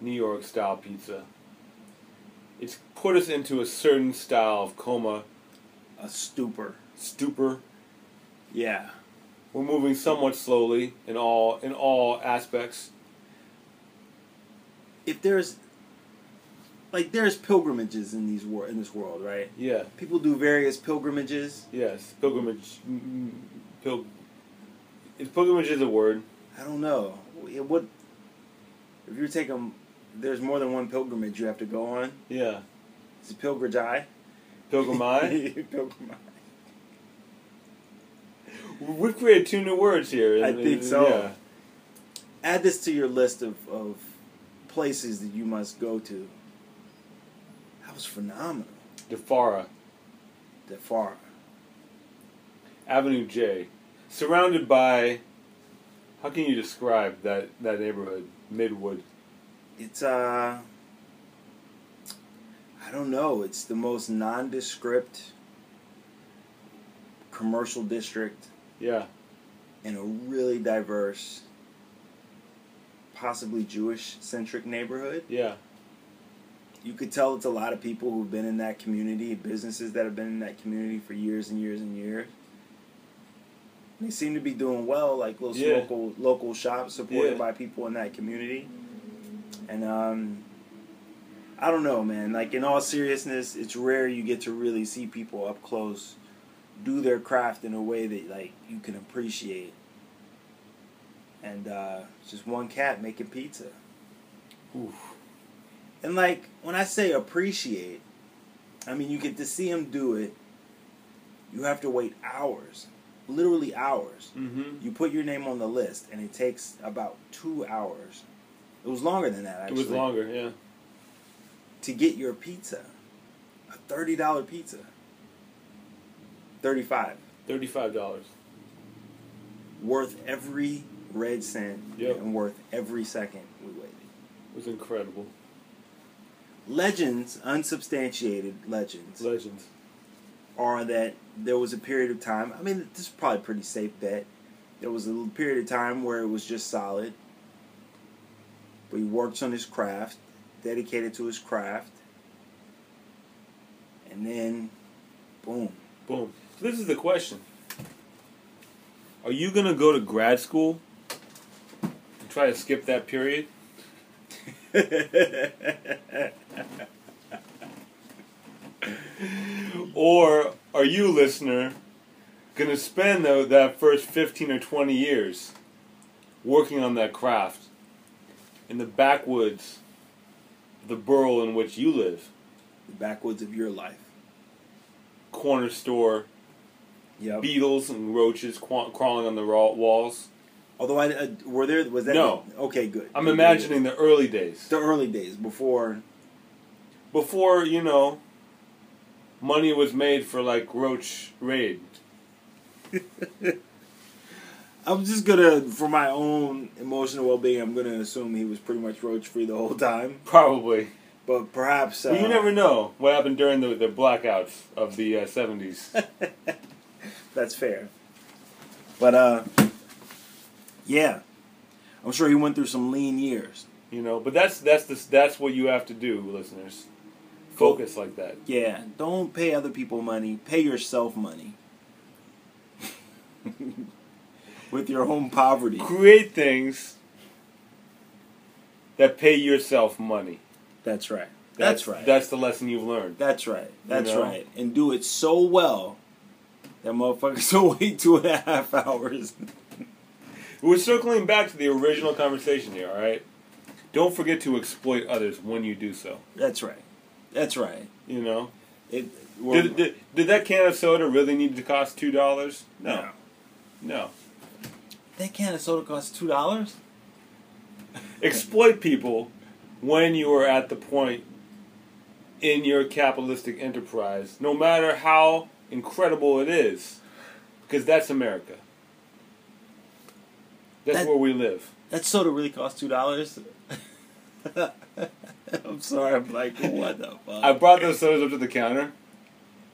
New York style pizza. It's put us into a certain style of coma, A stupor. stupor. Yeah. We're moving somewhat slowly in all in all aspects. if there's like there's pilgrimages in these wor- in this world, right? Yeah. People do various pilgrimages. Yes. Pilgrimage. mm, mm, Pil- is pilgrimage is a word. I don't know. It would if you take taking there's more than one pilgrimage you have to go on. Yeah. Is it pilgrimage eye? Pilgrimage. *laughs* pilgrimage. We've created two new words here. I think so. Yeah. Add this to your list of, of places that you must go to. That was phenomenal. Di Fara, DeFara. Avenue J, surrounded by. How can you describe that that neighborhood? Midwood. It's uh I don't know, it's the most nondescript commercial district Yeah. in a really diverse possibly Jewish centric neighborhood. Yeah. You could tell it's a lot of people who've been in that community, businesses that have been in that community for years and years and years. They seem to be doing well, like little Yeah. local local shops supported Yeah. by people in that community. And um, I don't know, man. Like in all seriousness, it's rare you get to really see people up close do their craft in a way that like you can appreciate. and uh, just one cat making pizza. Oof. And like when I say appreciate, I mean you get to see him do it. You have to wait hours, literally hours. Mm-hmm. You put your name on the list, and it takes about two hours. It was longer than that It was longer, yeah. to get your pizza, a thirty dollar pizza. Thirty five. Thirty five dollars. worth every red cent Yep. and worth every second we waited. It was incredible. Legends, unsubstantiated legends, Legends. are that there was a period of time. I mean, this is probably a pretty safe bet. There was a little period of time where it was just solid. But he works on his craft, dedicated to his craft, and then, boom. Boom. So this is the question. Are you gonna go to grad school and try to skip that period? *laughs* Or are you, listener, gonna spend though that first fifteen or twenty years working on that craft in the backwoods the borough in which you live? the backwoods of your life. Corner store Yep. beetles and roaches qu- crawling on the raw walls. Although I uh, were there was that No. okay good. I'm imagining the early days the early days before before you know money was made for like roach raid. *laughs* I'm just gonna for my own emotional well being I'm gonna assume he was pretty much roach free the whole time. Probably. But perhaps uh, But you never know what happened during the, the blackouts of the uh, 70s. *laughs* that's fair. But uh yeah. I'm sure he went through some lean years. You know, but that's that's the, that's what you have to do, listeners. Focus like that. Yeah. Don't pay other people money. Pay yourself money. *laughs* With your own poverty. Create things that pay yourself money. That's right. That's, right. That's the lesson you've learned. That's right. That's know? right. And do it so well that motherfuckers *laughs* will wait two and a half hours. We're circling back to the original conversation here, all right? Don't forget to exploit others when you do so. That's right. That's right. You know, It. did, did, did that can of soda really need to cost two dollars? No, no. That can of soda costs two dollars. *laughs* Exploit people when you are at the point in your capitalistic enterprise, no matter how incredible it is, because that's America. That's That- where we live. That soda really costs two dollars. *laughs* I'm sorry. I'm like, what the fuck? I brought those sodas up to the counter,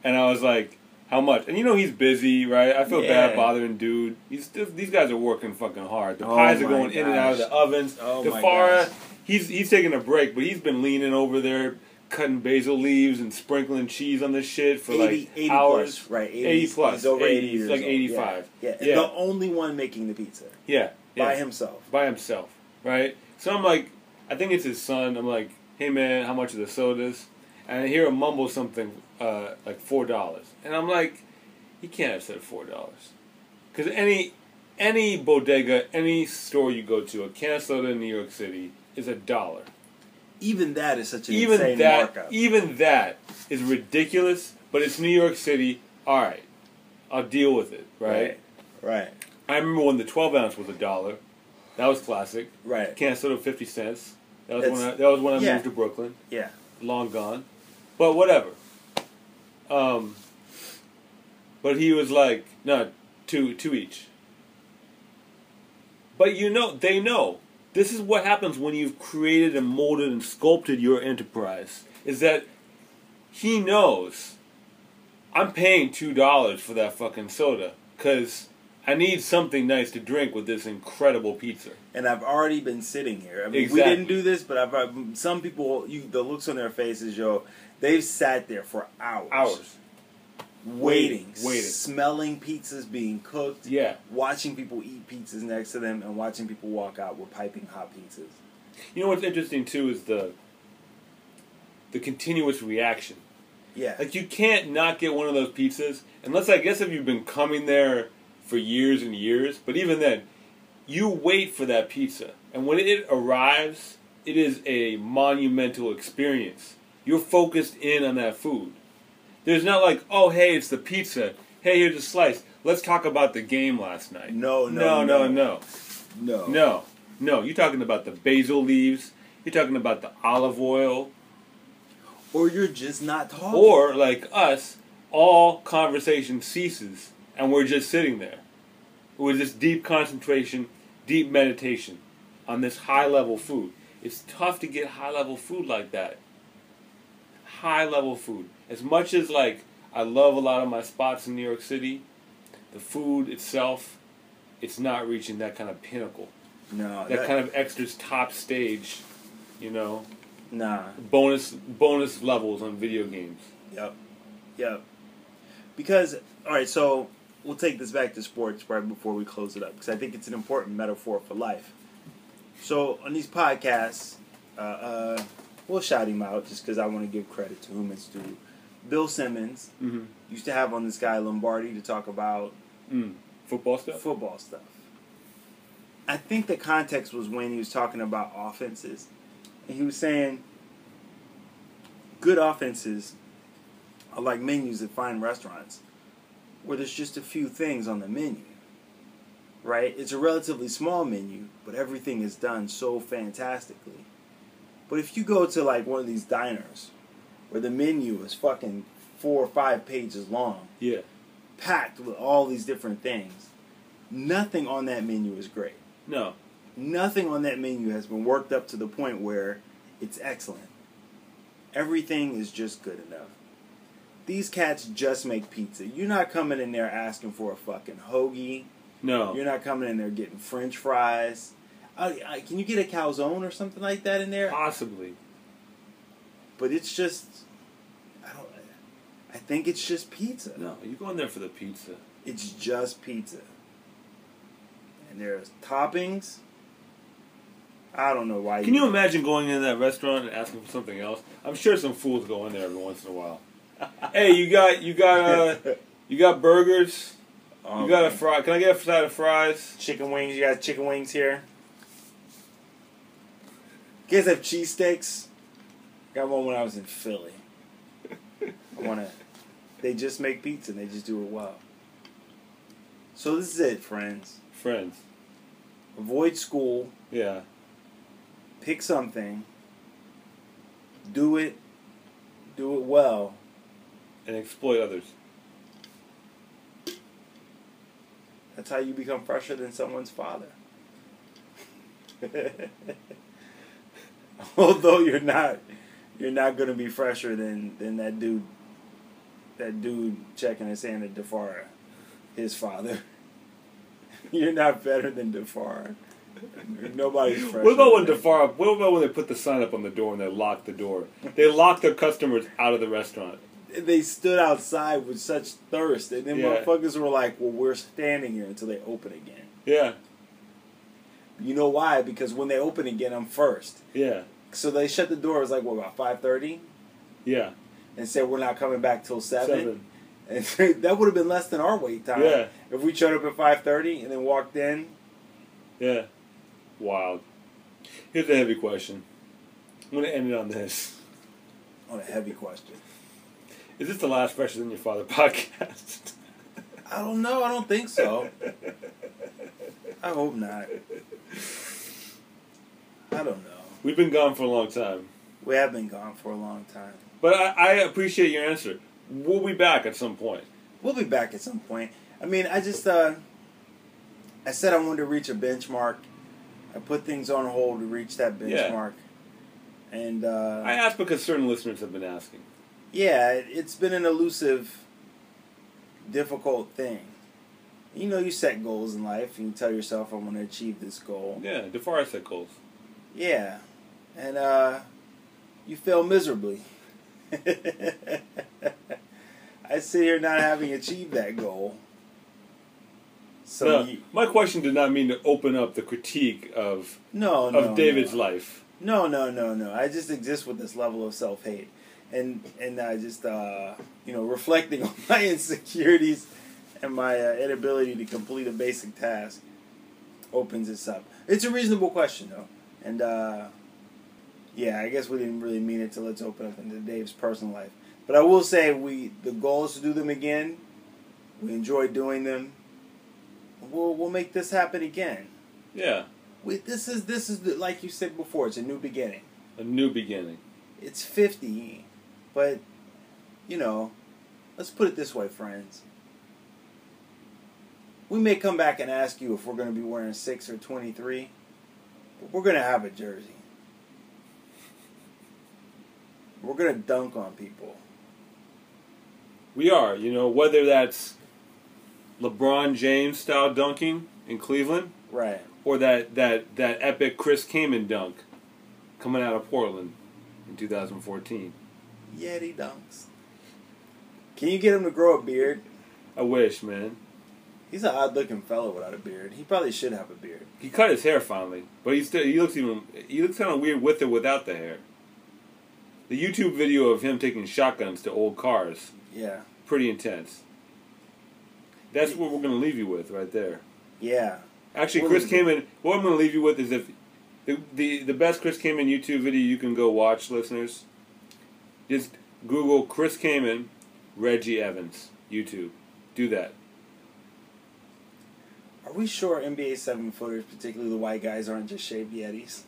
and I was like, "How much?" And you know he's busy, right? I feel Yeah. bad bothering dude. He's these guys are working fucking hard. The Oh pies are going in and out of the ovens. Oh the my gosh. he's he's taking a break, but he's been leaning over there, cutting basil leaves and sprinkling cheese on this shit for 80, like 80 hours. plus, right? 80, 80 plus. He's over 80, 80, he's years like old. 85. Yeah. yeah. Yeah. The only one making the pizza Yeah, yeah. by himself. by himself, right? So I'm like, I think it's his son. I'm like, hey man, how much are the sodas? And I hear him mumble something uh, like four dollars, and I'm like, he can't have said four dollars, because any any bodega, any store you go to, a can of soda in New York City is a dollar. Even that is such an Even insane that, markup. even that is ridiculous. But it's New York City. All right, I'll deal with it. Right. Right. I remember when the 12 ounce was a dollar. That was classic. Right. Canceled of fifty cents. That was It's- when I, that was when I yeah. moved to Brooklyn. Yeah. Long gone, but whatever. Um, but he was like, no, two two each. But you know, they know this is what happens when you've created and molded and sculpted your enterprise. Is that he knows I'm paying two dollars for that fucking soda because I need something nice to drink with this incredible pizza. And I've already been sitting here. I mean, we didn't do this, but I've, I've some people, you the looks on their faces, yo, they've sat there for hours, Hours. Waiting, Waiting. smelling pizzas being cooked, Yeah. watching people eat pizzas next to them, and watching people walk out with piping hot pizzas. You know what's interesting too is the the continuous reaction. Yeah, Like you can't not get one of those pizzas unless I guess if you've been coming there for years and years. But even then, you wait for that pizza, and when it arrives, it is a monumental experience. You're focused in on that food. There's not like, oh, hey, it's the pizza. Hey, here's a slice. Let's talk about the game last night. No, no, no, no, no, no. no, no. You're talking about the basil leaves. You're talking about the olive oil. Or you're just not talking. Or, like us, all conversation ceases and we're just sitting there with this deep concentration, deep meditation on this high level food. It's tough to get high level food like that. High level food. As much as, like, I love a lot of my spots in New York City, the food itself, it's not reaching that kind of pinnacle. no, That kind of extra top stage, you know, nah. bonus bonus levels on video games. Yep. Yep. Because all right, so we'll take this back to sports right before we close it up because I think it's an important metaphor for life. So on these podcasts, uh, uh, we'll shout him out just because I want to give credit to whom it's due. Bill Simmons Mm-hmm. used to have on this guy Lombardi to talk about Mm. Football stuff? football stuff. I think the context was when he was talking about offenses. And he was saying good offenses are like menus at fine restaurants where there's just a few things on the menu. Right? It's a relatively small menu, but everything is done so fantastically. But if you go to like one of these diners where the menu is fucking four or five pages long, Yeah. packed with all these different things. Nothing on that menu is great. No. Nothing on that menu has been worked up to the point where it's excellent. Everything is just good enough. These cats just make pizza. You're not coming in there asking for a fucking hoagie. No. You're not coming in there getting French fries. I, I, can you get a calzone or something like that in there? Possibly. But it's just, I don't. I think it's just pizza. No. You go in there for the pizza. It's just pizza. And there's toppings. I don't know why. Can you imagine going in that restaurant and asking for something else? I'm sure some fools go in there every once in a while. *laughs* hey, you got you got uh *laughs* you got burgers. You got a fry. Can I get a side of fries? chicken wings? You got chicken wings here. You guys have cheesesteaks? Got one when I was in Philly. I wanna. They just make pizza and they just do it well. So this is it, friends. Friends. Avoid school. Yeah. Pick something. Do it. Do it well. And exploit others. That's how you become fresher than someone's father. *laughs* *laughs* Although you're not, you're not gonna be fresher than than that dude. That dude checking his hand at Di Fara, his father. *laughs* You're not better than Di Fara. Nobody's fresher. What about when than him. Defar? What about when they put the sign up on the door and they lock the door? They lock their customers out of the restaurant. they stood outside with such thirst, and then Yeah. motherfuckers were like, "Well, we're standing here until they open again." Yeah. You know why? Because when they open again, I'm first. Yeah. So they shut the door. It was like what about five thirty, Yeah. and said we're not coming back till seven. Seven. And *laughs* that would have been less than our wait time. Yeah. If we showed up at five thirty and then walked in, Yeah. Wild. Here's a heavy question. I'm gonna end it on this. on a heavy question. Is this the last Fresher Than Your Father *laughs* podcast? I don't know. I don't think so. I hope not. I don't know. We've been gone for a long time. We have been gone for a long time. But I, I appreciate your answer. We'll be back at some point. We'll be back at some point. I mean, I just uh, I said I wanted to reach a benchmark. I put things on hold to reach that Yeah. benchmark. And uh, I asked because certain listeners have been asking. yeah, it's been an elusive, difficult thing. You know, you set goals in life, and you tell yourself, "I want to achieve this goal." Yeah, DeForest said goals. Yeah, and uh, you fail miserably. *laughs* I sit here not having achieved that goal. So No, you, my question did not mean to open up the critique of no, no, of David's no. life. No, no, no, no. I just exist with this level of self hate, and and I just uh, you know reflecting *laughs* on my insecurities and my uh, inability to complete a basic task. opens this up? It's a reasonable question though, and uh, yeah, I guess we didn't really mean it to let's open up into Dave's personal life. But I will say we the goal is to do them again. We enjoy doing them. We'll we'll make this happen again. Yeah, We, this is this is the, like you said before. It's a new beginning. a new beginning. It's fifty, but you know, let's put it this way, friends. We may come back and ask you if we're going to be wearing six or twenty-three, but we're going to have a jersey. We're going to dunk on people. We are, you know, whether that's LeBron James style dunking in Cleveland Right. or that that that epic Chris Kaman dunk coming out of Portland in 2014. Yeti dunks. Can you get him to grow a beard? I wish, man. He's an odd-looking fellow without a beard. He probably should have a beard. He cut his hair finally, but he still he looks even he looks kind of weird with or without the hair. The YouTube video of him taking shotguns to old cars, Yeah. pretty intense. That's what we're gonna leave you with right there. Yeah. Actually, What Chris? Kaman. What I'm going to leave you with is if the, the the best Chris Kaman YouTube video you can go watch, listeners. Just Google Chris Kaman, Reggie Evans YouTube. Do that. Are we sure NBA seven footers, particularly the white guys, aren't just shaved Yetis?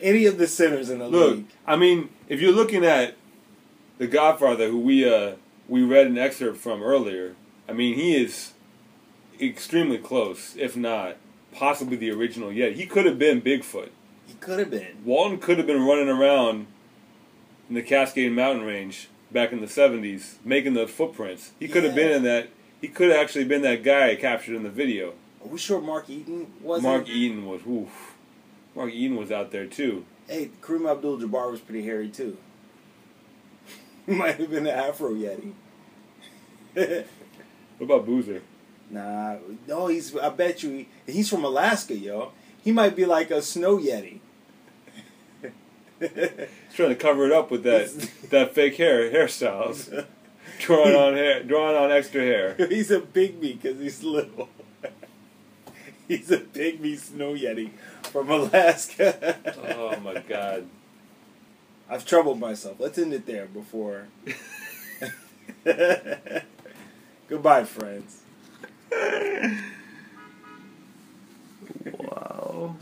Any of the centers in the Look, league. I mean, if you're looking at the Godfather, who we uh we read an excerpt from earlier, I mean, he is extremely close, if not possibly the original. Yet he could have been Bigfoot. He could have been. Walton could have been running around in the Cascade Mountain Range back in the '70s, making those footprints. He could have Yeah. been in that. He could have actually been that guy captured in the video. Are we sure Mark Eaton wasn't? Mark Eaton was. Oof. Mark Eaton was out there too. Hey, Kareem Abdul-Jabbar was pretty hairy too. *laughs* Might have been the Afro Yeti. *laughs* What about Boozer? nah, no, he's. I bet you he, he's from Alaska, yo. He might be like a snow Yeti. *laughs* trying to cover it up with that *laughs* that fake hair hairstyles, drawing on hair, drawing on extra hair. *laughs* He's a pygmy because he's little. He's a pygmy snow yeti from Alaska. oh my god. I've troubled myself. Let's end it there before. Goodbye, friends. wow.